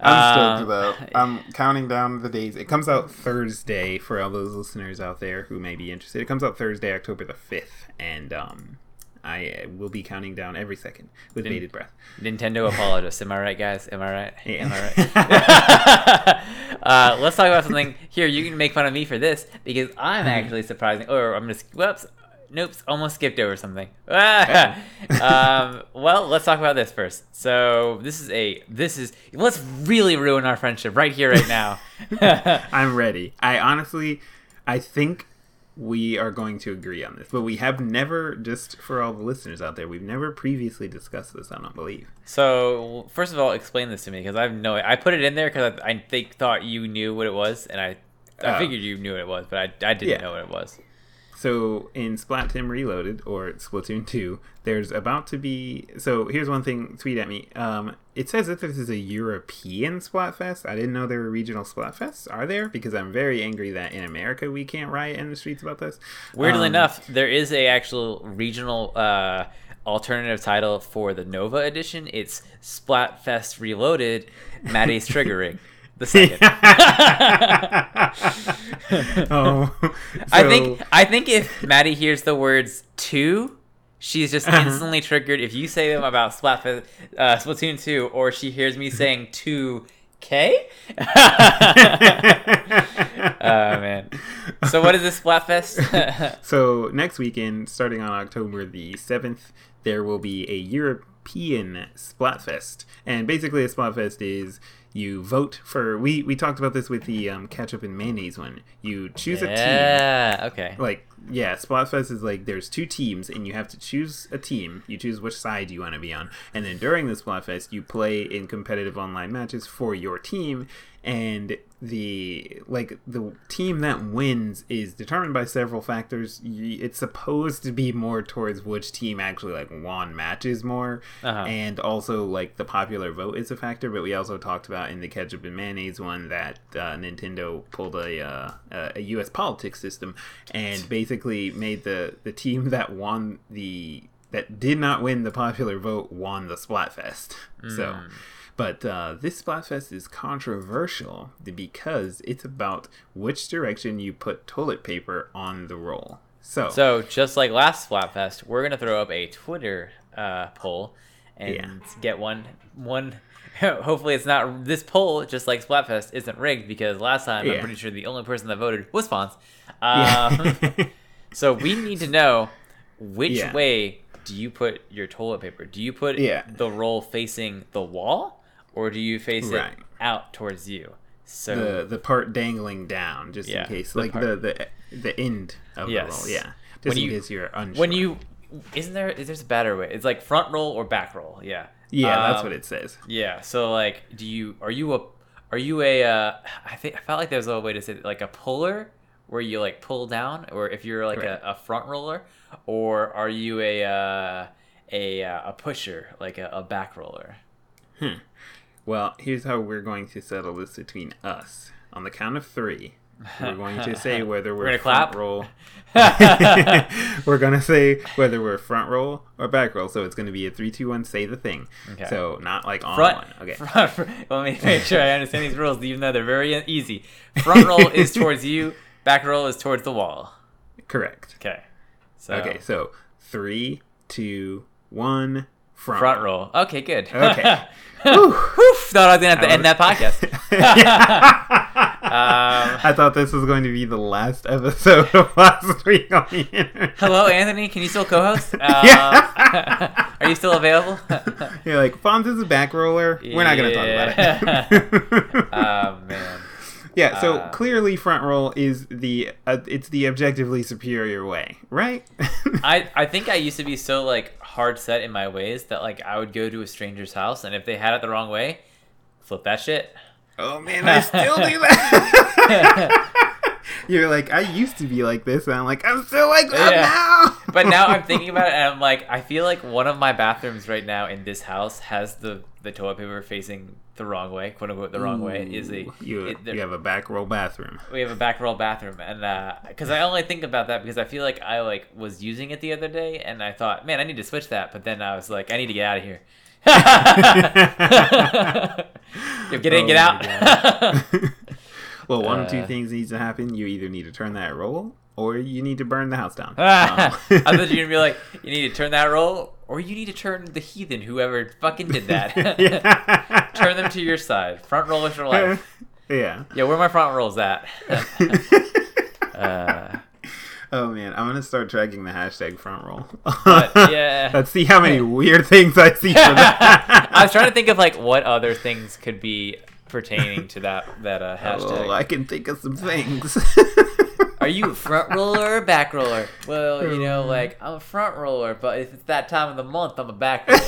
I'm Um, stoked though. I'm counting down the days. It comes out Thursday for all those listeners out there who may be interested. It comes out Thursday, October the fifth, and um, I uh, will be counting down every second with bated breath. Nintendo apologists. Am I right, guys? Am I right? Yeah. Am I right? uh, let's talk about something here. You can make fun of me for this because I'm actually surprising. Or I'm just whoops. Nope, almost skipped over something. um, well, let's talk about this first. So this is a this is let's really ruin our friendship right here, right now. I'm ready. I honestly, I think we are going to agree on this, but we have never. Just for all the listeners out there, we've never previously discussed this. I don't believe. so first of all, explain this to me because I have no. I put it in there because I, I think thought you knew what it was, and I I Oh. figured you knew what it was, but I, I didn't Yeah. know what it was. So in Splat Tim Reloaded or Splatoon 2, there's about to be. So here's one thing. Tweet at me. Um, it says that this is a European Splatfest. I didn't know there were regional Splatfests. Are there? Because I'm very angry that in America we can't riot in the streets about this. Weirdly Um, enough, there is a actual regional uh, alternative title for the Nova edition. It's Splatfest Reloaded. Maddie's triggering the second. oh, I think I think if Maddie hears the words two, she's just Uh-huh. instantly triggered. If you say them about Splatfest, uh, Splatoon two, or she hears me saying two K. Oh man. So what is this Splatfest? So next weekend, starting on October the seventh, there will be a Europe European Splatfest, and basically a Splatfest is you vote for. We we talked about this with the um, ketchup and mayonnaise one. You choose a team Yeah. Okay. like yeah splatfest is like there's two teams and you have to choose a team. You choose which side you want to be on. And then during the splatfest you play in competitive online matches for your team and the like the team that wins is determined by several factors. It's supposed to be more towards which team actually like won matches more Uh-huh. and also like the popular vote is a factor but we also talked about in the ketchup and mayonnaise one that uh, nintendo pulled a, uh, a us politics system and basically made the the team that won the that did not win the popular vote won the splatfest so but uh, this Splatfest is controversial because it's about which direction you put toilet paper on the roll. So, So just like last Splatfest, we're gonna throw up a Twitter uh, poll and Yeah. get one one. Hopefully, it's not this poll. Just like Splatfest isn't rigged because last time I'm pretty sure the only person that voted was Fonz. Um, so we need to know which Yeah. way do you put your toilet paper? Do you put Yeah. the roll facing the wall, or do you face Right. it out towards you? So the the part dangling down, just Yeah, in case, the like part- the the the end of Yes. the roll, yeah, just When in you- case you're unsure. when you isn't there is there's a better way? It's like front roll or back roll. Yeah. yeah, that's Um, what it says. Yeah. So like, do you are you a are you a uh, I think I felt like there's a way to say it, like a puller where you like pull down, or if you're like Right. a, a front roller, or are you a uh, a uh, a pusher like a, a back roller? Well, here's how we're going to settle this between us. On the count of three, we're going to say whether we're, gonna front clap? roll. we're gonna say whether we're front roll or back roll. So it's gonna be a three, two, one. Say the thing. Okay. So not like on Front. one. Okay. Front, let me make sure I understand these rules, even though they're very easy. Front roll is towards you. Back roll is towards the wall. Correct. Okay. So Okay. So three, two, one. Front. front roll. Okay, good. Okay. Whew, thought I was gonna have to end that podcast. um, I thought this was going to be the last episode of last week on the internet. hello, Anthony. Can you still co-host? Uh, Yeah. are you still available? You're like, Fonz is a back roller. We're not going to talk about it. oh man. Yeah, so uh, clearly front roll is the uh, it's the objectively superior way, right? I, I think I used to be so like hard set in my ways that like I would go to a stranger's house and if they had it the wrong way, flip that shit. oh man, I still do that. You're like, I used to be like this, and I'm like, I'm still like that Yeah. now. But now I'm thinking about it and I'm like, I feel like one of my bathrooms right now in this house has the the toilet paper facing the wrong way, quote unquote the wrong way. Is a you, it- you have a back roll bathroom. we have a back roll bathroom and uh, because i only think about that because i feel like i like was using it the other day and i thought man i need to switch that but then i was like i need to get out of here get in Oh get out well, one of two Uh, things needs to happen. You either need to turn that roll, or you need to burn the house down. i Um, thought you were gonna be like you need to turn that roll or you need to turn the heathen whoever fucking did that turn them to your side front rollers for life yeah. yeah where my front rolls at uh, Oh man, I'm gonna start tracking the hashtag front roll. But, yeah. Let's see how many weird things I see. I was trying to think of like what other things could be pertaining to that that uh, hashtag. Oh, I can think of some things. Are you a front roller or a back roller? Well, you Um. know, like I'm a front roller, but if it's that time of the month, I'm a back roller.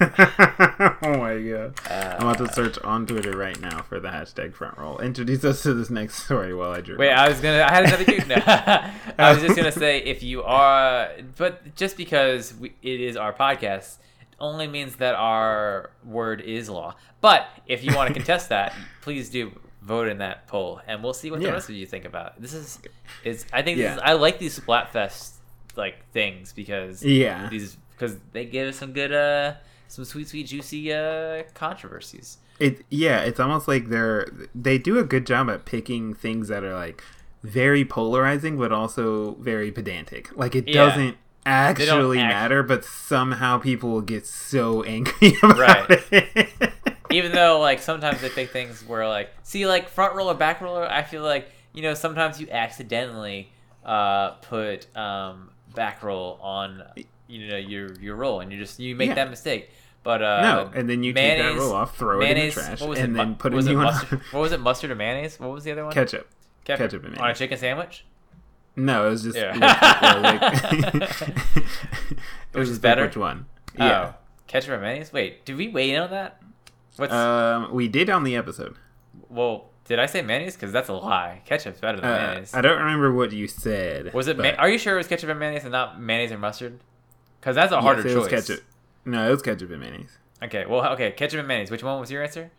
oh my god. I'm about to search on Twitter right now for the hashtag front roll. Introduce us to this next story while I drink. Wait, I was gonna. I had another. Dude, no. I was just gonna say if you are, but just because we, it is our podcast, only means that our word is law. But if you want to contest that, please do vote in that poll, and we'll see what the rest of you think about. it. This is, is I think Yeah. this is, I like these Splatfest like things because Yeah. these because they give us some good uh some sweet sweet juicy uh controversies. It yeah, it's almost like they're they do a good job at picking things that are like very polarizing but also very pedantic. Like it Yeah. doesn't actually act- matter, but somehow people will get so angry about Right. it. even though like sometimes they pick things where like see like front roller back roller i feel like you know sometimes you accidentally uh put um back roll on you know your your roll and you just you make Yeah. that mistake But uh, no, and then you take that roll off, throw it in the trash, what was and it, then mu- put a it new one mustard. What was it? Mustard or mayonnaise? What was the other one? Ketchup. Ketchup. ketchup and on a chicken sandwich. No, it was just. Yeah. like- it was just better? Like which one? Yeah. Oh, ketchup and mayonnaise. Wait, did we weigh in on that? What's Um, we did on the episode. well? Did I say mayonnaise? Because that's a lie. Ketchup's better than Uh, mayonnaise. I don't remember what you said. Was it? Ma- are you sure it was ketchup and mayonnaise and not mayonnaise and mustard? Because that's a harder yes, it choice. was ketchup. No, it was ketchup and mayonnaise. Okay, well, okay, ketchup and mayonnaise. Which one was your answer?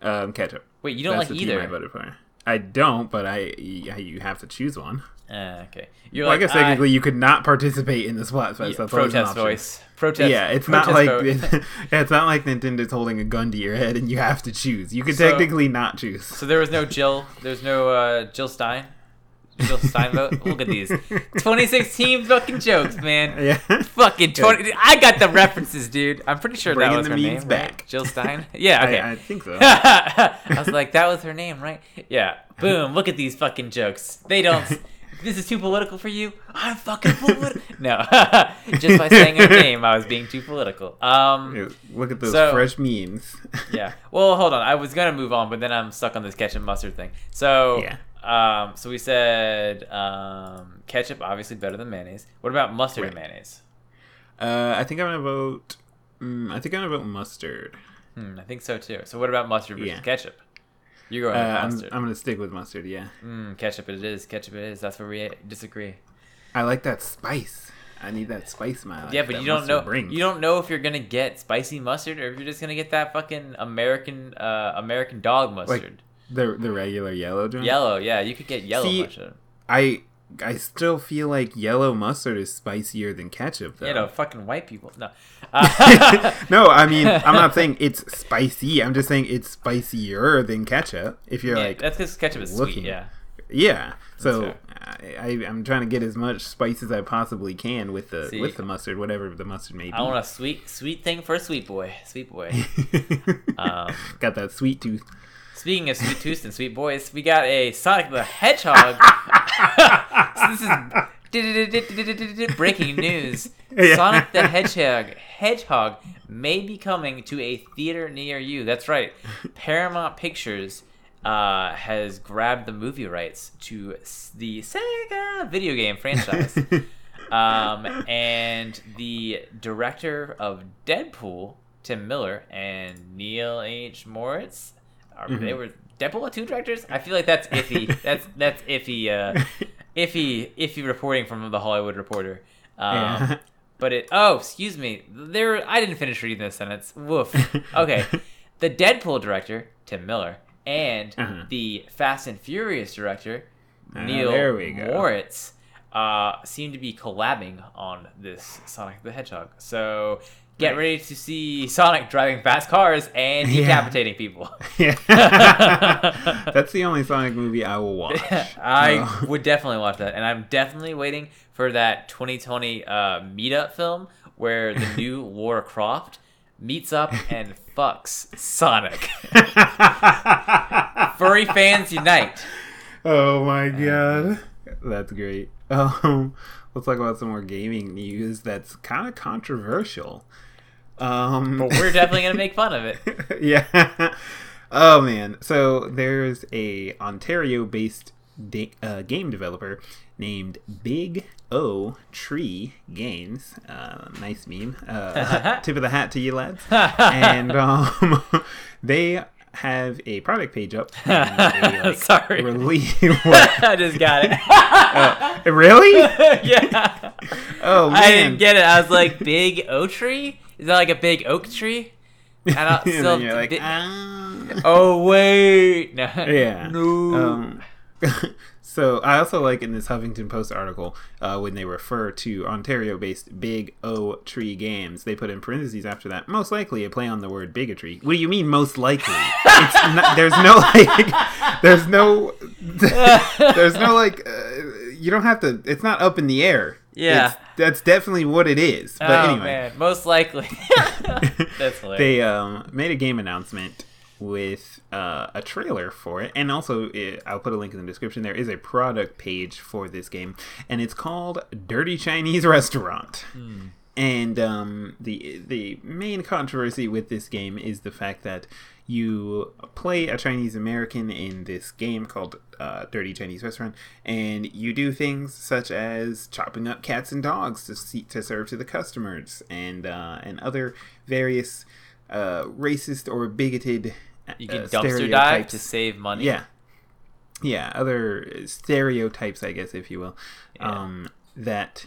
Um, ketchup. Wait, you don't That's like the team I either. voted for. I don't, but I you have to choose one. Uh, okay, you're Well, like I guess technically you could not participate in the Splatfest. yeah, That's protest voice. Protest. yeah, it's not like yeah, it's not like Nintendo's holding a gun to your head and you have to choose. You could So- technically not choose. So there was no Jill. There's no uh, Jill Stein. Jill Stein vote. Look at these 2016 fucking jokes, man. yeah. Fucking 20. I got the references, dude. I'm pretty sure Bringing that was the her memes name. back. Right? Jill Stein. Yeah. Okay. I, I think so. I was like, that was her name, right? Yeah. Boom. Look at these fucking jokes. They don't. This is too political for you. I'm fucking political. No, just by saying her name, I was being too political. Um. Look at those So- fresh memes. yeah. Well, hold on. I was gonna move on, but then I'm stuck on this ketchup mustard thing. So, Yeah. um, so we said um, ketchup obviously better than mayonnaise. What about mustard and mayonnaise? Uh, I think I'm gonna vote. Mm, I think I'm gonna vote mustard. Hmm, I think so too. So what about mustard versus Yeah. ketchup? You're going Uh, with I'm. I'm gonna stick with mustard. Yeah, Mm, ketchup it is. Ketchup it is. That's where we disagree. I like that spice. I need that spice life. yeah, but you don't know. brings. You don't know if you're gonna get spicy mustard or if you're just gonna get that fucking American uh, American dog mustard. the the regular yellow joint. yellow, yeah, you could get yellow See, mustard. I I still feel like yellow mustard is spicier than ketchup. Though. You know, fucking white people. No. Uh, no, I mean I'm not saying it's spicy. I'm just saying it's spicier than ketchup. If you're yeah, like, that's because ketchup is looking. sweet. Yeah. yeah. So. I, I I'm trying to get as much spice as I possibly can with the See, with the mustard, whatever the mustard may be. I want a sweet, sweet thing for a sweet boy. Sweet boy. Um, Got that sweet tooth. Speaking of sweet tooth and sweet boys, we got a Sonic the Hedgehog. so this is breaking news. Yeah. Sonic the Hedgehog Hedgehog may be coming to a theater near you. That's right. Paramount Pictures uh, has grabbed the movie rights to the Sega video game franchise. um, and the director of Deadpool, Tim Miller, and Neil H. Moritz, are they were Deadpool two directors? I feel like that's iffy. that's that's iffy. Uh, iffy, iffy reporting from the Hollywood Reporter. Um, Yeah. But it. Oh, excuse me. There, I didn't finish reading this sentence. Woof. Okay, the Deadpool director Tim Miller and Uh-huh. the Fast and Furious director Ah, Neil there we go. Moritz uh, seem to be collabing on this Sonic the Hedgehog. So get Right. ready to see Sonic driving fast cars and Yeah. decapitating people. Yeah. That's the only Sonic movie I will watch. I Uh, would definitely watch that, and I'm definitely waiting for that 2020 uh, meetup film where the new Lara Croft meets up and fucks Sonic. Furry fans unite. oh my god. That's great. Um, let's talk about some more gaming news that's kind of controversial. Um, But we're definitely gonna make fun of it. yeah. Oh man. So there's a Ontario-based da- uh, game developer named Big O Tree Games. Uh, nice meme. Uh, tip of the hat to you lads. and um, they have a product page up. a, like, Sorry. Release. I just got it. really? yeah. Oh man. I didn't get it. I was like, big O tree? Is that like a big oak tree? And still. you're like, ah. oh wait, no. Yeah. No. Um, so I also like in this Huffington Post article uh, when they refer to Ontario-based Big O Tree Games, they put in parentheses after that. Most likely a play on the word bigotry. What do you mean most likely? it's not, there's no like, there's no, there's no like, uh, you don't have to. It's not up in the air. Yeah. It's, that's definitely what it is. But oh anyway, man, most likely. They um, made a game announcement with uh, a trailer for it, and also it, I'll put a link in the description. There is a product page for this game, and it's called Dirty Chinese Restaurant. and um, the the main controversy with this game is the fact that you play a Chinese American in this game called uh, Dirty Chinese Restaurant, and you do things such as chopping up cats and dogs to see, to serve to the customers, and uh, and other various uh, racist or bigoted. You can uh, dumpster dive stereotypes. to save money. Yeah. Yeah, other stereotypes, I guess, if you will, Yeah. um, that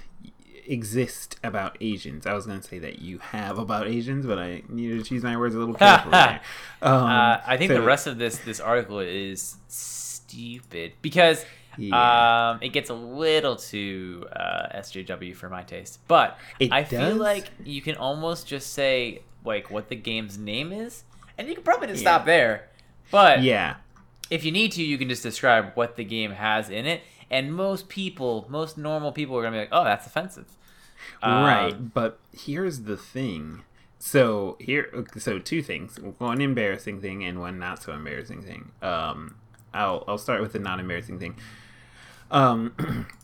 exist about Asians. I was going to say that you have about Asians, but I needed to choose my words a little carefully. Um, Uh, I think so- the rest of this this article is stupid because Yeah. um, it gets a little too uh, SJW for my taste. But It I feel like you can almost just say like what the game's name is, and you can probably just Yeah. stop there. But Yeah, if you need to, you can just describe what the game has in it, and most people, most normal people, are gonna be like, "Oh, that's offensive." Um, right. But here's the thing. So here, so two things. One embarrassing thing and one not so embarrassing thing. Um, I'll I'll start with the not embarrassing thing. Um,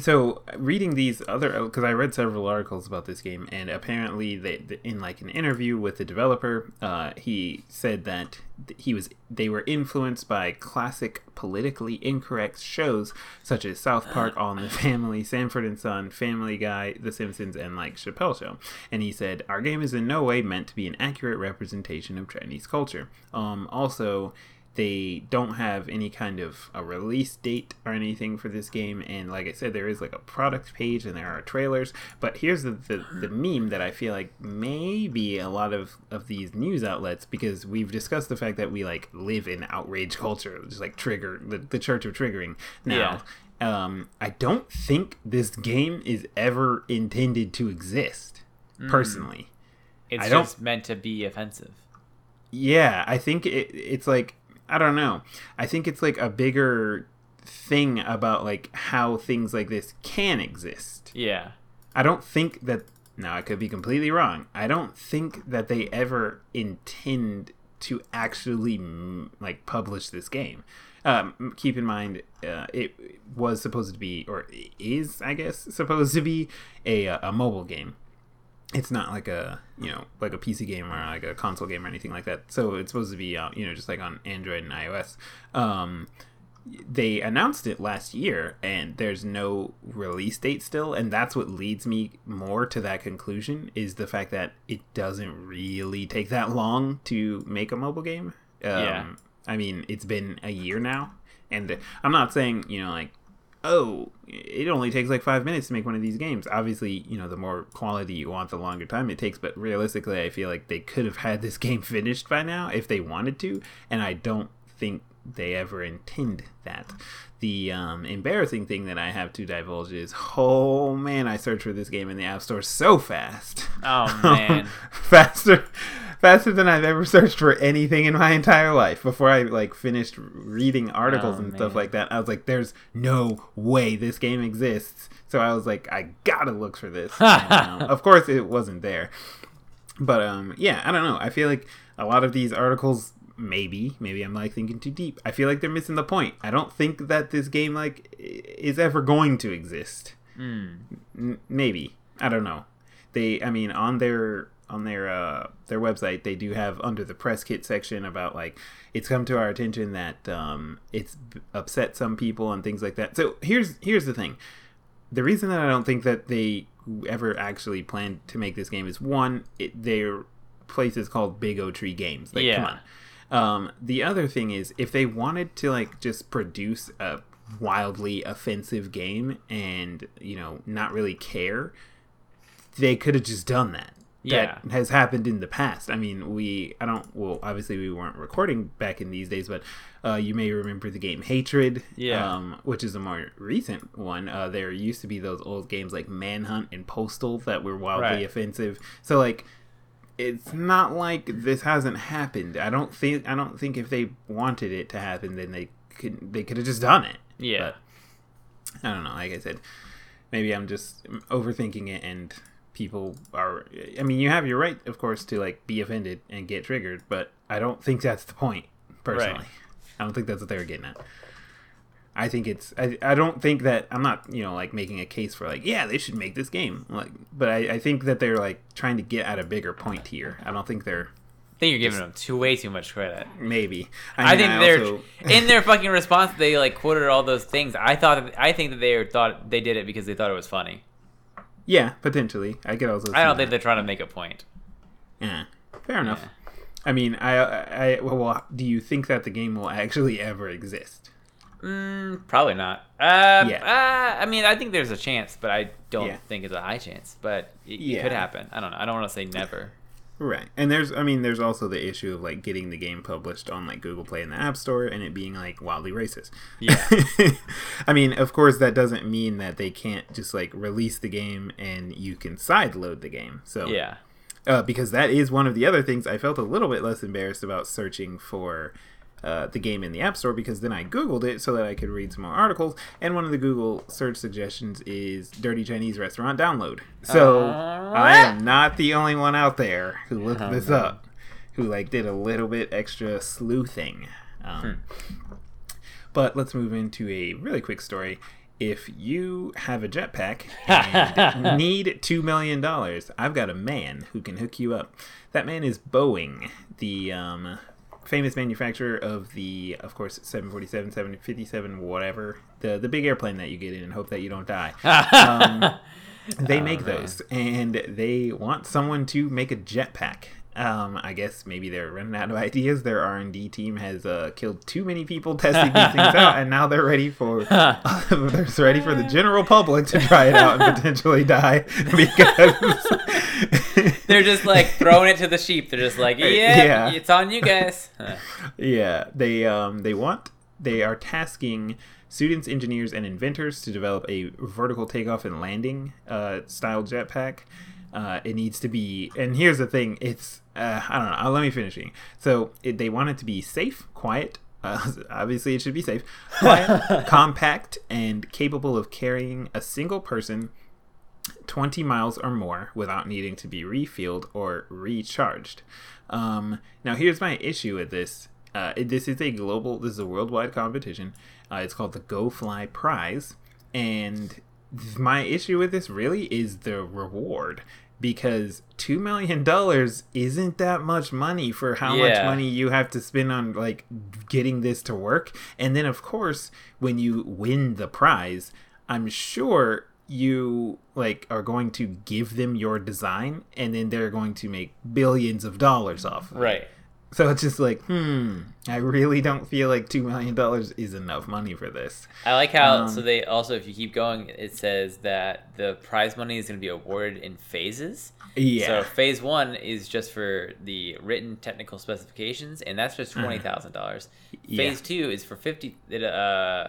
so reading these other because I read several articles about this game, and apparently they in like an interview with the developer, uh, he said that he was they were influenced by classic politically incorrect shows such as South Park, All in the Family, Sanford and Son, Family Guy, The Simpsons, and like Chappelle Show. And he said our game is in no way meant to be an accurate representation of Chinese culture. Um, also they don't have any kind of a release date or anything for this game and like i said there is like a product page and there are trailers but here's the, the, the meme that i feel like maybe a lot of of these news outlets because we've discussed the fact that we like live in outrage culture just like trigger the, the church of triggering now. Um i don't think this game is ever intended to exist personally. It's I just meant to be offensive. yeah, I think it, it's like I don't know. I think it's like a bigger thing about like how things like this can exist. Yeah. I don't think that now I could be completely wrong. I don't think that they ever intend to actually like publish this game. Um, keep in mind, uh, it was supposed to be, or is, I guess, supposed to be a, a mobile game it's not like a you know like a PC game or like a console game or anything like that. So it's supposed to be uh, you know just like on Android and iOS. Um, they announced it last year, and there's no release date still, and that's what leads me more to that conclusion is the fact that it doesn't really take that long to make a mobile game. Um, Yeah. I mean, it's been a year now, and I'm not saying you know like oh, it only takes like five minutes to make one of these games. Obviously, you know, the more quality you want, the longer time it takes. But realistically, I feel like they could have had this game finished by now if they wanted to, and I don't think they ever intend that. The um, embarrassing thing that I have to divulge is, oh man, I searched for this game in the App Store so fast. Oh man. faster faster than I've ever searched for anything in my entire life. Before I like finished reading articles Oh, and stuff like that, I was like, "There's no way this game exists." So I was like, "I gotta look for this." Um, of course, it wasn't there, but um, yeah, I don't know. I feel like a lot of these articles. Maybe, maybe I'm like thinking too deep. I feel like they're missing the point. I don't think that this game like is ever going to exist. Hmm. N- maybe I don't know. They, I mean, on their on their uh, their website, they do have under the press kit section about like it's come to our attention that um, it's upset some people and things like that. So here's here's the thing. The reason that I don't think that they ever actually planned to make this game is one, it, their place is called Big O Tree Games. Like, come Yeah. on. Um, the other thing is, if they wanted to like just produce a wildly offensive game and you know not really care, they could have just done that. Yeah. That has happened in the past. I mean, we I don't well obviously we weren't recording back in these days, but uh, you may remember the game Hatred, Yeah. um, which is a more recent one. Uh, there used to be those old games like Manhunt and Postal that were wildly Right. offensive. So like it's not like this hasn't happened. I don't think I don't think if they wanted it to happen, then they could they could have just done it. Yeah. But I don't know. Like I said, maybe I'm just overthinking it, and people are. I mean, you have your right, of course, to like be offended and get triggered, but I don't think that's the point. Personally, Right. I don't think that's what they were getting at. I think it's. I, I don't think that I'm not you know like making a case for like yeah they should make this game like, but I, I think that they're like trying to get at a bigger point here. I don't think they're I think you're giving them too way too much credit. maybe. I, mean, think they're also- in their fucking response. They like quoted all those things. I thought. I think that they thought they did it because they thought it was funny. Yeah potentially. I could also. I don't think that. they're trying to make a point. Yeah, fair enough. Yeah. I mean, I, I, well, do you think that the game will actually ever exist? Mm, probably not. Uh, Yeah. uh, I mean, I think there's a chance, but I don't Yeah. think it's a high chance. But it, it could happen. I don't know. I don't want to say never. Right. And there's, I mean, there's also the issue of like getting the game published on like Google Play and the App Store and it being like wildly racist. Yeah. I mean, of course, that doesn't mean that they can't just like release the game and you can sideload the game. So, Yeah. uh, because that is one of the other things I felt a little bit less embarrassed about searching for uh, the game in the App Store because then I Googled it so that I could read some more articles. And one of the Google search suggestions is Dirty Chinese Restaurant Download. So Uh, I am not the only one out there who looked this no. up, who like did a little bit extra sleuthing. Um, But let's move into a really quick story. If you have a jetpack and need $2 million, I've got a man who can hook you up. That man is Boeing, the um, famous manufacturer of the, of course, 747, 757, whatever, the, the big airplane that you get in and hope that you don't die. Um, they Oh, make those, and they want someone to make a jetpack. Um, I guess maybe they're running out of ideas. Their R and D team has uh, killed too many people testing these things out, and now they're ready for they're ready for the general public to try it out and potentially die because They're just like throwing it to the sheep. They're just like, yeah, Yeah. it's on you guys. yeah they um they want they are tasking students engineers and inventors to develop a vertical takeoff and landing uh style jetpack uh it needs to be and here's the thing it's uh, i don't know uh, let me finish so it, they want it to be safe quiet uh, obviously it should be safe quiet compact and capable of carrying a single person 20 miles or more without needing to be refueled or recharged. Um, now, here's my issue with this. Uh, this is a global, this is a worldwide competition. Uh, it's called the Go Fly Prize. And my issue with this really is the reward. Because $2 million isn't that much money for how much money you have to spend on like getting this to work. And then, of course, when you win the prize, I'm sure you like are going to give them your design and then they're going to make billions of dollars off of it. So it's just like hmm i really don't feel like two million dollars is enough money for this I like how Um, so they also if you keep going, it says that the prize money is going to be awarded in phases. yeah So phase one is just for the written technical specifications, and that's just twenty thousand dollars. Uh-huh. Yeah. Phase two is for fifty. It uh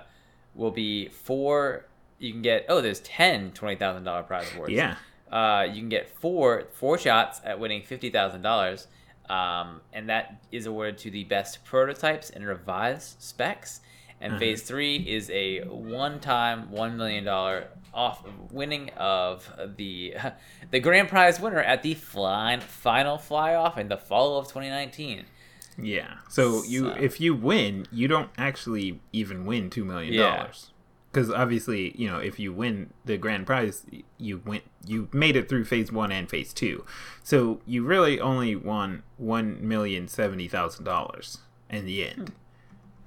will be four. You can get oh, there's ten twenty thousand dollar prize awards. yeah Uh, you can get four four shots at winning fifty thousand dollars, um, and that is awarded to the best prototypes and revised specs. And Uh-huh. phase three is a one-time one million dollar off winning of the the grand prize winner at the flying final fly off in the fall of 2019. yeah so you So- if you win you don't actually even win two million Yeah. Because obviously you know if you win the grand prize you went you made it through phase one and phase two. So you really only won one million seventy thousand dollars in the end.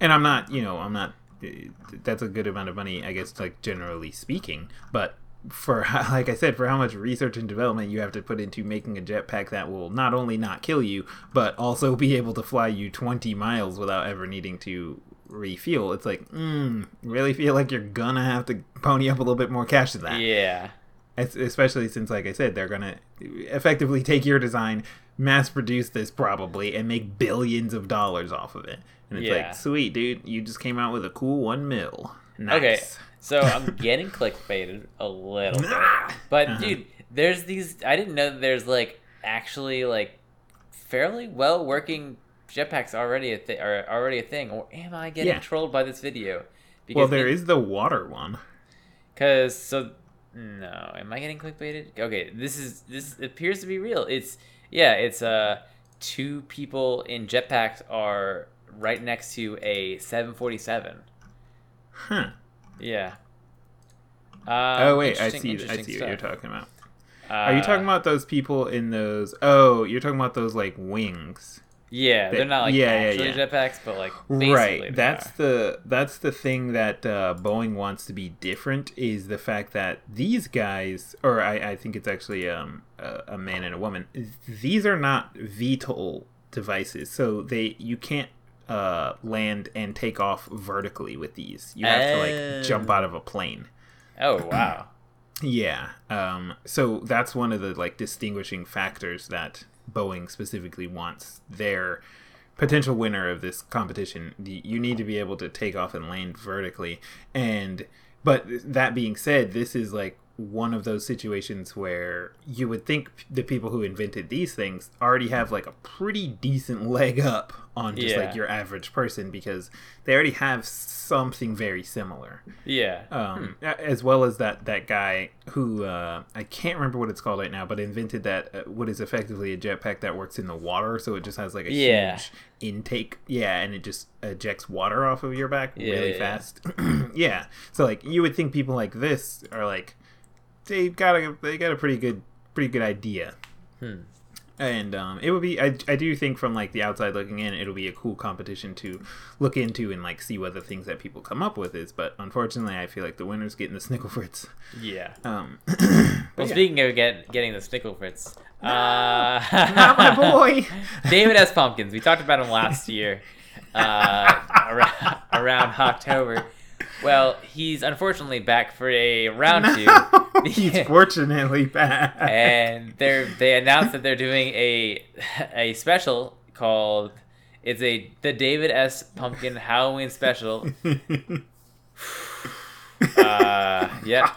And i'm not you know i'm not eh, that's a good amount of money i guess like generally speaking. But for like i said for how much research and development you have to put into making a jetpack that will not only not kill you but also be able to fly you 20 miles without ever needing to refuel it's like mm, really feel like you're gonna have to pony up a little bit more cash to that Yeah. Es- especially since like i said they're gonna effectively take your design mass produce this probably and make billions of dollars off of it and it's Yeah. like sweet dude you just came out with a cool one mil nice. Okay, so I'm getting clickbaited a little bit, but Uh-huh. dude, there's these. I didn't know that there's like actually like fairly well working jetpacks already a thi- are already a thing. Or am I getting Yeah. trolled by this video? well there is the water one because so no, am I getting clickbaited? Okay, this is this appears to be real. It's yeah, it's uh two people in jetpacks are right next to a 747. Huh. Yeah. Um, oh wait, I see. I see what you're talking about. Are you talking Uh, about those people in those? Oh, you're talking about those like wings. Yeah, they're not like yeah, yeah, actually yeah. jetpacks, but like basically right that's are. the that's the thing that uh, boeing wants to be different is the fact that these guys or i, I think it's actually um, a, a man and a woman these are not VTOL devices so they you can't uh, land and take off vertically with these you have to like jump out of a plane Oh wow. yeah. Um, so that's one of the like distinguishing factors that Boeing specifically wants their potential winner of this competition. You need to be able to take off and land vertically. And but that being said, this is like one of those situations where you would think the people who invented these things already have like a pretty decent leg up on just Yeah. like your average person because they already have something very similar Yeah. um, a- as well as that that guy who uh, I can't remember what it's called right now, but invented that uh, what is effectively a jetpack that works in the water, so it just has like a Yeah. huge intake, yeah, and it just ejects water off of your back Yeah, really fast, yeah. So like you would think people like this are like they got a they got a pretty good pretty good idea. Hmm. And um, it would be, I, I do think from like the outside looking in, it'll be a cool competition to look into and like see what the things that people come up with is. But unfortunately, I feel like the winner's getting the Snickle Fritz. Yeah. Um, Well, yeah. speaking of get, getting the Snickle Fritz, uh, not my boy. David S. Pumpkins. We talked about him last year, uh, around, around October. Well, he's unfortunately back for a round No, two. he's fortunately back. and they're they announced that they're doing a a special called it's a the David S. Pumpkin Halloween special. Uh, yeah,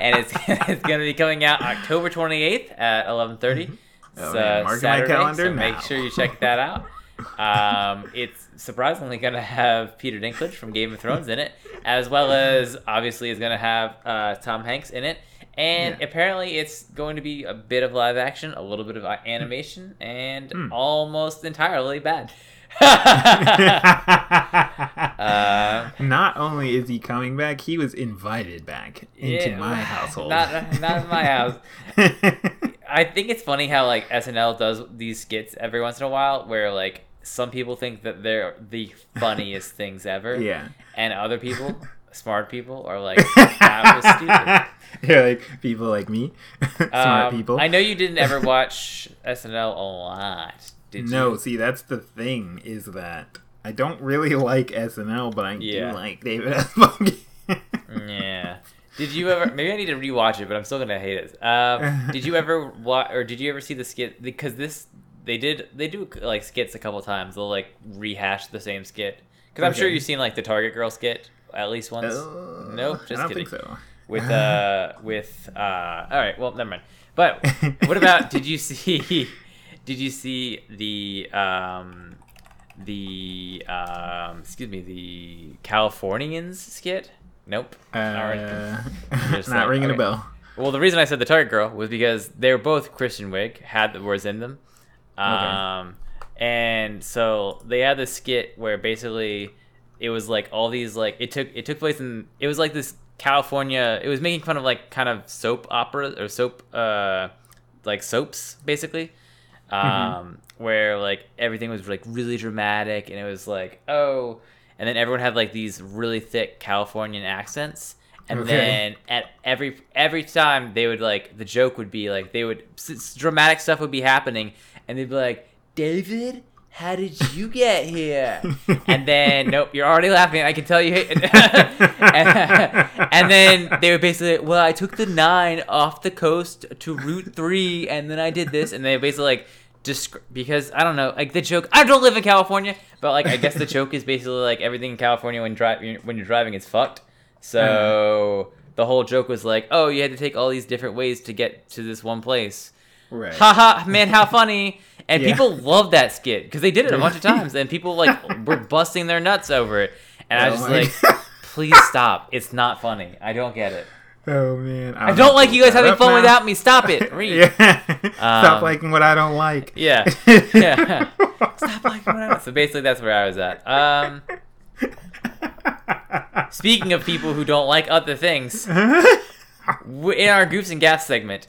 and it's it's gonna be coming out October twenty eighth at eleven thirty. Oh, It's man, uh, mark my Saturday, calendar so make sure you check that out. Um, it's surprisingly gonna have Peter Dinklage from Game of Thrones in it, as well as obviously is gonna have uh, Tom Hanks in it. And Yeah. apparently, it's going to be a bit of live action, a little bit of uh, animation, and Hmm. almost entirely bad. uh, Not only is he coming back, he was invited back into yeah, my household. Not, not in my house. I think it's funny how like SNL does these skits every once in a while, where like some people think that they're the funniest things ever, yeah. and other people, smart people, are like, that was stupid. Yeah, like people like me, smart Um, people. I know you didn't ever watch SNL a lot, did no, you? No, see, that's the thing is that I don't really like SNL, but I Yeah. do like David S. Yeah. Did you ever? Maybe I need to rewatch it, but I'm still gonna hate it. Um, did you ever watch, or did you ever see the skit? Because this, they did, they do like skits a couple times. They'll like rehash the same skit. Because I'm sure you've seen like the Target Girl skit at least once. Uh, nope, just I don't kidding. think so. With uh, with uh, all right, well, never mind. But what about? did you see? Did you see the um, the um, excuse me, the Californians skit? Nope. Not Uh, Just not like- ringing okay. a bell. Well, the reason I said the Target Girl was because they were both Kristen Wiig, had the words in them. Um, and so they had this skit where basically it was like all these like it took it took place in it was like this California. It was making fun of like kind of soap opera or soap uh like soaps basically. Um, where like everything was like really dramatic and it was like oh, and then everyone had like these really thick Californian accents. And Okay. then at every every time they would like the joke would be like they would dramatic stuff would be happening and they'd be like David how did you get here? And then nope you're already laughing I can tell you. And, and then they were basically well I took the nine off the coast to Route three and then I did this and they basically like descri- because I don't know like the joke I don't live in California but like I guess the joke is basically like everything in California when drive when you're driving is fucked. So uh-huh. the whole joke was like, oh, you had to take all these different ways to get to this one place. Right. Haha, man, how funny! And Yeah. people loved that skit because they did it a bunch of times, and people like were busting their nuts over it. And I Oh was just like, please stop! It's not funny. I don't get it. Oh man, I don't like you guys having fun without without me. Stop it, Reed. Yeah. Stop Um, liking what I don't like. Yeah. Yeah. Stop liking what I don't. So basically, that's where I was at. Um, Speaking of people who don't like other things, in our goofs and gas segment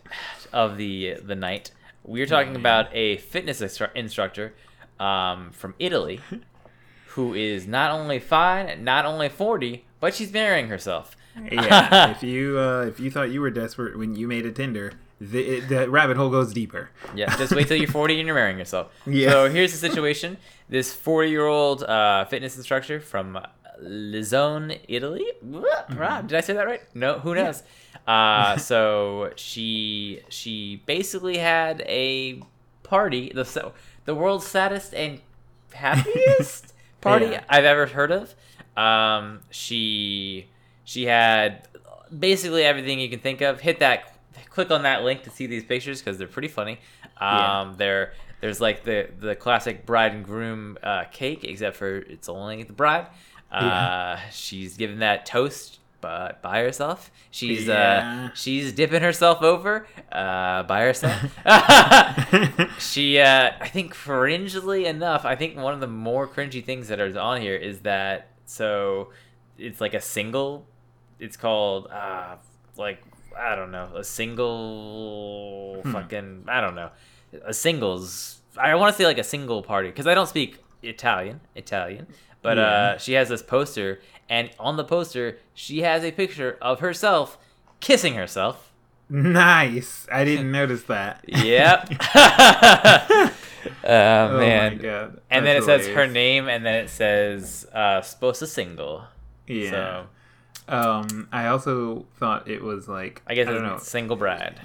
of the the night, we are talking about a fitness instru- instructor um, from Italy who is not only fine, not only forty, but she's marrying herself. yeah, if you uh, if you thought you were desperate when you made a Tinder, the the rabbit hole goes deeper. Yeah, just wait till you're 40 and you're marrying yourself. Yeah. So here's the situation: this 40 year old uh, fitness instructor from Lissone, Italy. Mm-hmm. Rob, did I say that right? No, who knows? Uh, so she she basically had a party, the so- the world's saddest and happiest party Yeah. I've ever heard of. Um, she she had basically everything you can think of. Hit that, click on that link to see these pictures because they're pretty funny. Um, Yeah. There, there's like the the classic bride and groom uh, cake, except for it's only the bride. Uh, Yeah. She's given that toast, but by herself. She's Yeah. uh, she's dipping herself over uh, by herself. she, uh, I think, cringely enough, I think one of the more cringy things that are on here is that so it's like a single. It's called uh, like I don't know a single fucking I don't know a singles. I want to say like a single party because I don't speak Italian. Italian. But Yeah. uh, she has this poster, and on the poster, she has a picture of herself kissing herself. nice. I didn't notice that. Yep. oh, Oh man. my god. and then it That's says her name, and then it says uh, "Sposa single." Yeah. So Um, I also thought it was like I guess I don't know single bride.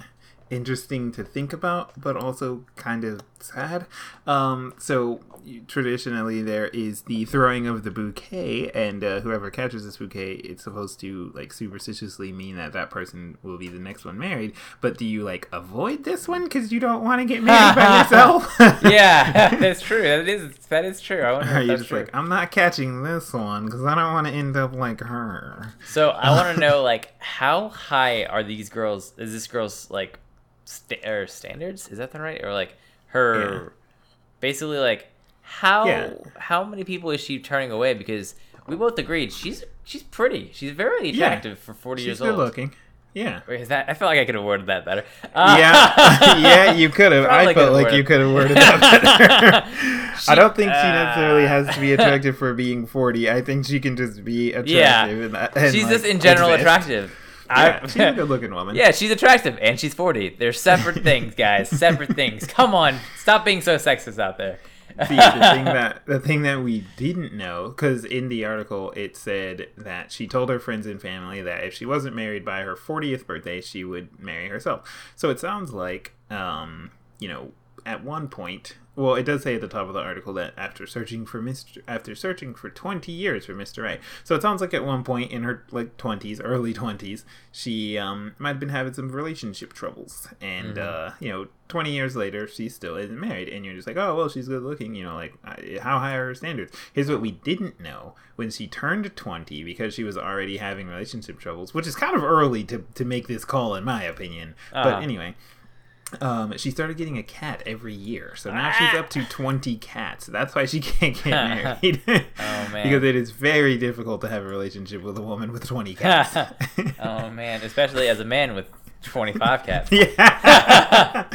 Interesting to think about, but also kind of sad. Um, so traditionally there is the throwing of the bouquet, and uh, whoever catches this bouquet, it's supposed to like superstitiously mean that that person will be the next one married. But do you like avoid this one because you don't want to get married by yourself? yeah, that's true. That is that is true. I wonder Are you just true. like I'm not catching this one because I don't want to end up like her? So I want to know, like, how high are these girls? Is this girl's like, sta- or standards? Is that the right? Or like her, Yeah. basically like how Yeah. how many people is she turning away? Because we both agreed she's she's pretty. She's very Yeah. attractive for forty She's years good old. looking. Yeah. Wait, is that? I felt like I could have worded that better. Uh, yeah, yeah, you could have. I felt like you could have worded that better. She- I don't think she uh, necessarily has to be attractive for being forty. I think she can just be attractive. Yeah. and, she's like, just in general exist. attractive. Yeah, I- she's a good-looking woman. Yeah, she's attractive and she's 40. They're separate things, guys. Separate things. Come on. Stop being so sexist out there. See, the thing that the thing that we didn't know, because in the article it said that she told her friends and family that if she wasn't married by her 40th birthday, she would marry herself. So it sounds like, um, you know, at one point, well, it does say at the top of the article that after searching for Mr. after searching for 20 years for Mr. Right. So it sounds like at one point in her like 20s, early 20s, she um might have been having some relationship troubles, and uh, you know, 20 years later, she still isn't married, and you're just like, oh well, she's good looking, you know, like how high are her standards? Here's what we didn't know when she turned 20 because she was already having relationship troubles, which is kind of early to to make this call, in my opinion. Uh-huh. But anyway. Um, she started getting a cat every year, so now she's Ah. up to twenty cats. That's why she can't get married. Oh, man. because it is very difficult to have a relationship with a woman with twenty cats. oh man, especially as a man with 25 cats. yeah,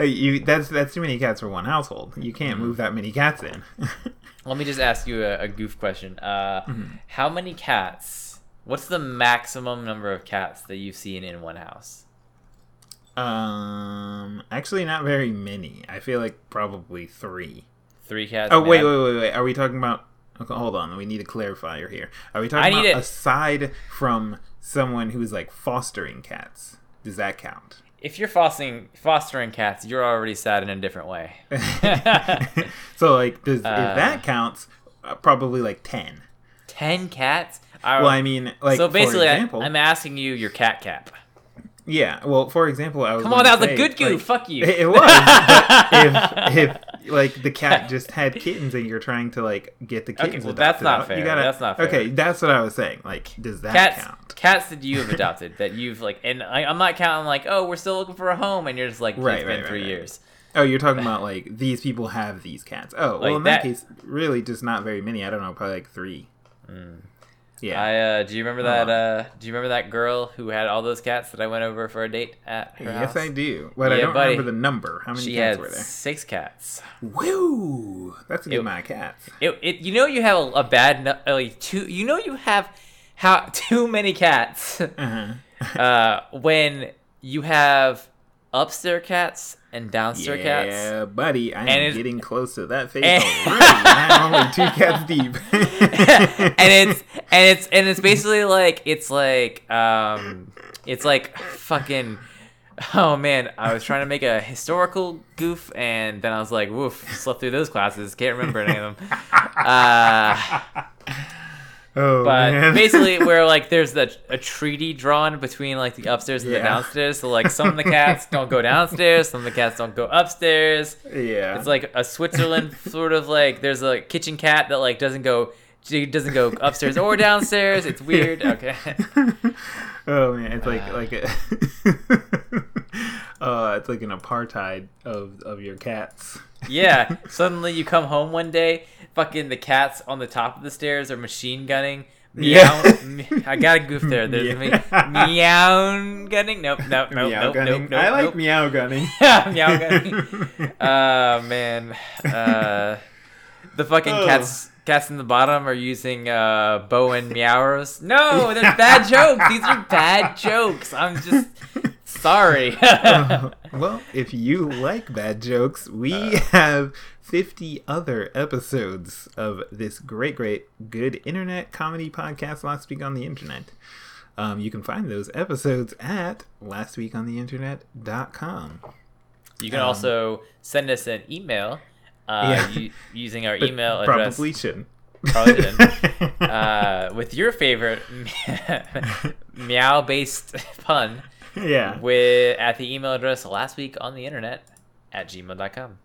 you that's that's too many cats for one household. You can't move that many cats in. Let me just ask you a, a goof question. Uh, Mm-hmm. How many cats? What's the maximum number of cats that you've seen in one house? Um, actually, not very many. I feel like probably three. Three cats. Oh wait, wait, wait, wait. Are we talking about? Okay, hold on. We need a clarifier here. Are we talking need about aside from someone who's like fostering cats? Does that count? If you're fostering fostering cats, you're already sad in a different way. so like, does Uh. if that counts? Uh, probably like ten. Ten cats. I- Well, I mean, like so basically, for I, I'm asking you your cat cap. Yeah. Well, for example, I was Come on, that was a good goof. like, Fuck you. It, it was. if if like the cat just had kittens and you're trying to like get the kittens, Okay, well, that's not out, fair. You gotta, That's not fair. Okay, that's what I was saying. Like, does that cats count? cats that you have adopted that you've like and I, i'm not counting like oh we're still looking for a home and you're just like Right, it's been right, three right, right. years Oh, you're talking about like these people have these cats. Oh, well, Like in that- that, case, really just not very many. I don't know, probably like three. Mm. Yeah. I uh, do you remember that? Uh-huh. Uh, do you remember that girl who had all those cats that I went over for a date at her yes, house? I do. But I don't buddy. remember the number. How many She cats were there? six cats. Woo! That's a good It- amount of cats. It, it you know you have a, a bad like two you know you have how too many cats Uh-huh. uh, when you have upstairs cats and downstairs cats. Yeah, buddy, I am getting close to that face And- already. I'm only two cats deep. and it's and it's and it's basically like it's like um it's like fucking oh man i was trying to make a historical goof and then i was like woof slept through those classes can't remember any of them uh oh but man. basically where like there's the, a treaty drawn between like the upstairs and the downstairs so like some of the cats don't go downstairs some of the cats don't go upstairs yeah, it's like a Switzerland sort of like there's a kitchen cat that like doesn't go doesn't go upstairs or downstairs. It's weird. Okay. oh man, it's like Uh. like a uh, it's like an apartheid of of your cats. Yeah. Suddenly you come home one day, fucking the cats on the top of the stairs are machine gunning. Meow. Yeah. me- I got a goof there. There's Yeah. me- meow gunning. Nope. Nope. Nope. meow nope. gunning. Nope. Nope. I like nope. meow gunning. meow gunning. Oh man. Uh, the fucking Ugh. cats cats in the bottom are using uh, bow and meows. No, they're bad jokes. These are bad jokes. I'm just sorry. well, if you like bad jokes, we Uh. have 50 other episodes of this great, great, good internet comedy podcast, Last Week on the Internet. Um, you can find those episodes at lastweekontheinternet.com. you can Um, also send us an email uh, Yeah. u- using our email address. Probably shouldn't. Probably uh, with your favorite meow based pun yeah. with at the email address last week on the internet at gmail.com.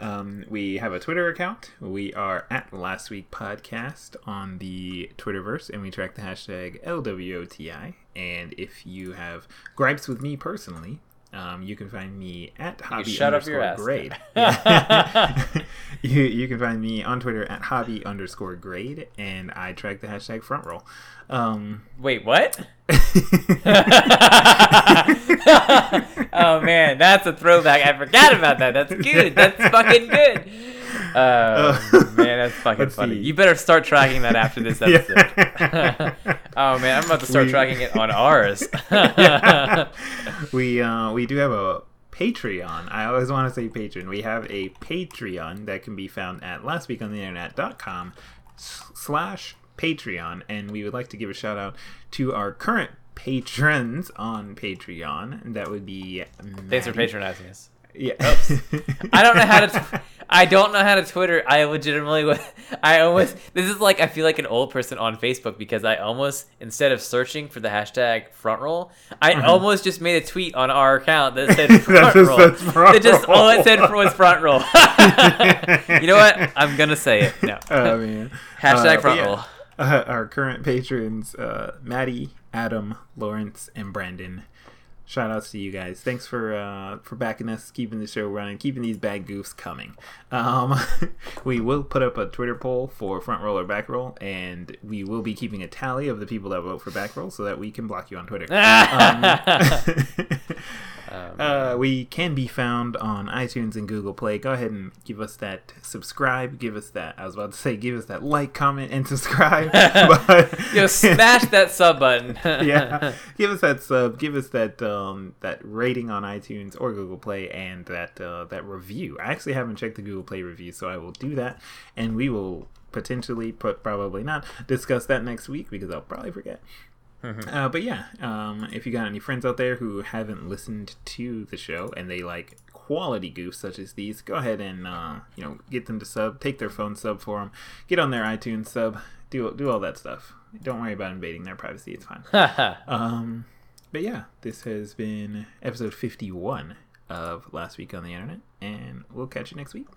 Um, we have a Twitter account. We are at Last Week Podcast on the Twitterverse, and we track the hashtag LWOTI. And if you have gripes with me personally, um, you can find me at hobby shut up your underscore grade. you, you can find me on Twitter at hobby underscore grade, and I track the hashtag front roll. Um, Wait, what? oh man, that's a throwback. I forgot about that. That's good. That's fucking good. Oh man, that's fucking funny. see. You better start tracking that after this episode. Oh man, I'm about to start We- tracking it on ours. we uh we do have a Patreon. I always want to say patron. We have a Patreon that can be found at lastweekontheinternet.com slash Patreon, and we would like to give a shout out to our current patrons on Patreon. That would be Thanks for patronizing us. Yeah. I don't know how to. I don't know how to Twitter. I legitimately. wa- I almost. This is like I feel like an old person on Facebook because I almost instead of searching for the hashtag front roll, I almost just made a tweet on our account that said front just roll. says front It just all it said was front roll. you know what? I'm gonna say it. No. oh man. Hashtag Uh, front yeah, roll. Uh, our current patrons, uh, Maddie, Adam, Lawrence, and Brandon. Shout outs to you guys. Thanks for uh, for backing us, keeping the show running, keeping these bad goofs coming. Um, we will put up a Twitter poll for front roll or back roll, and we will be keeping a tally of the people that vote for back roll so that we can block you on Twitter. Um, uh, we can be found on iTunes and Google Play. Go ahead and give us that subscribe. Give us that. I was about to say, give us that like, comment, and subscribe. but Yo, smash that sub button. yeah, give us that sub. Give us that um that rating on iTunes or Google Play, and that uh, that review. I actually haven't checked the Google Play review, so I will do that, and we will potentially, but probably not, discuss that next week because I'll probably forget. Uh, but yeah, um, if you got any friends out there who haven't listened to the show and they like quality goofs such as these, go ahead and uh, you know get them to sub, take their phone sub for them, get on their iTunes sub, do do all that stuff. Don't worry about invading their privacy; it's fine. Um, but yeah, this has been episode fifty-one of Last Week on the Internet, and we'll catch you next week.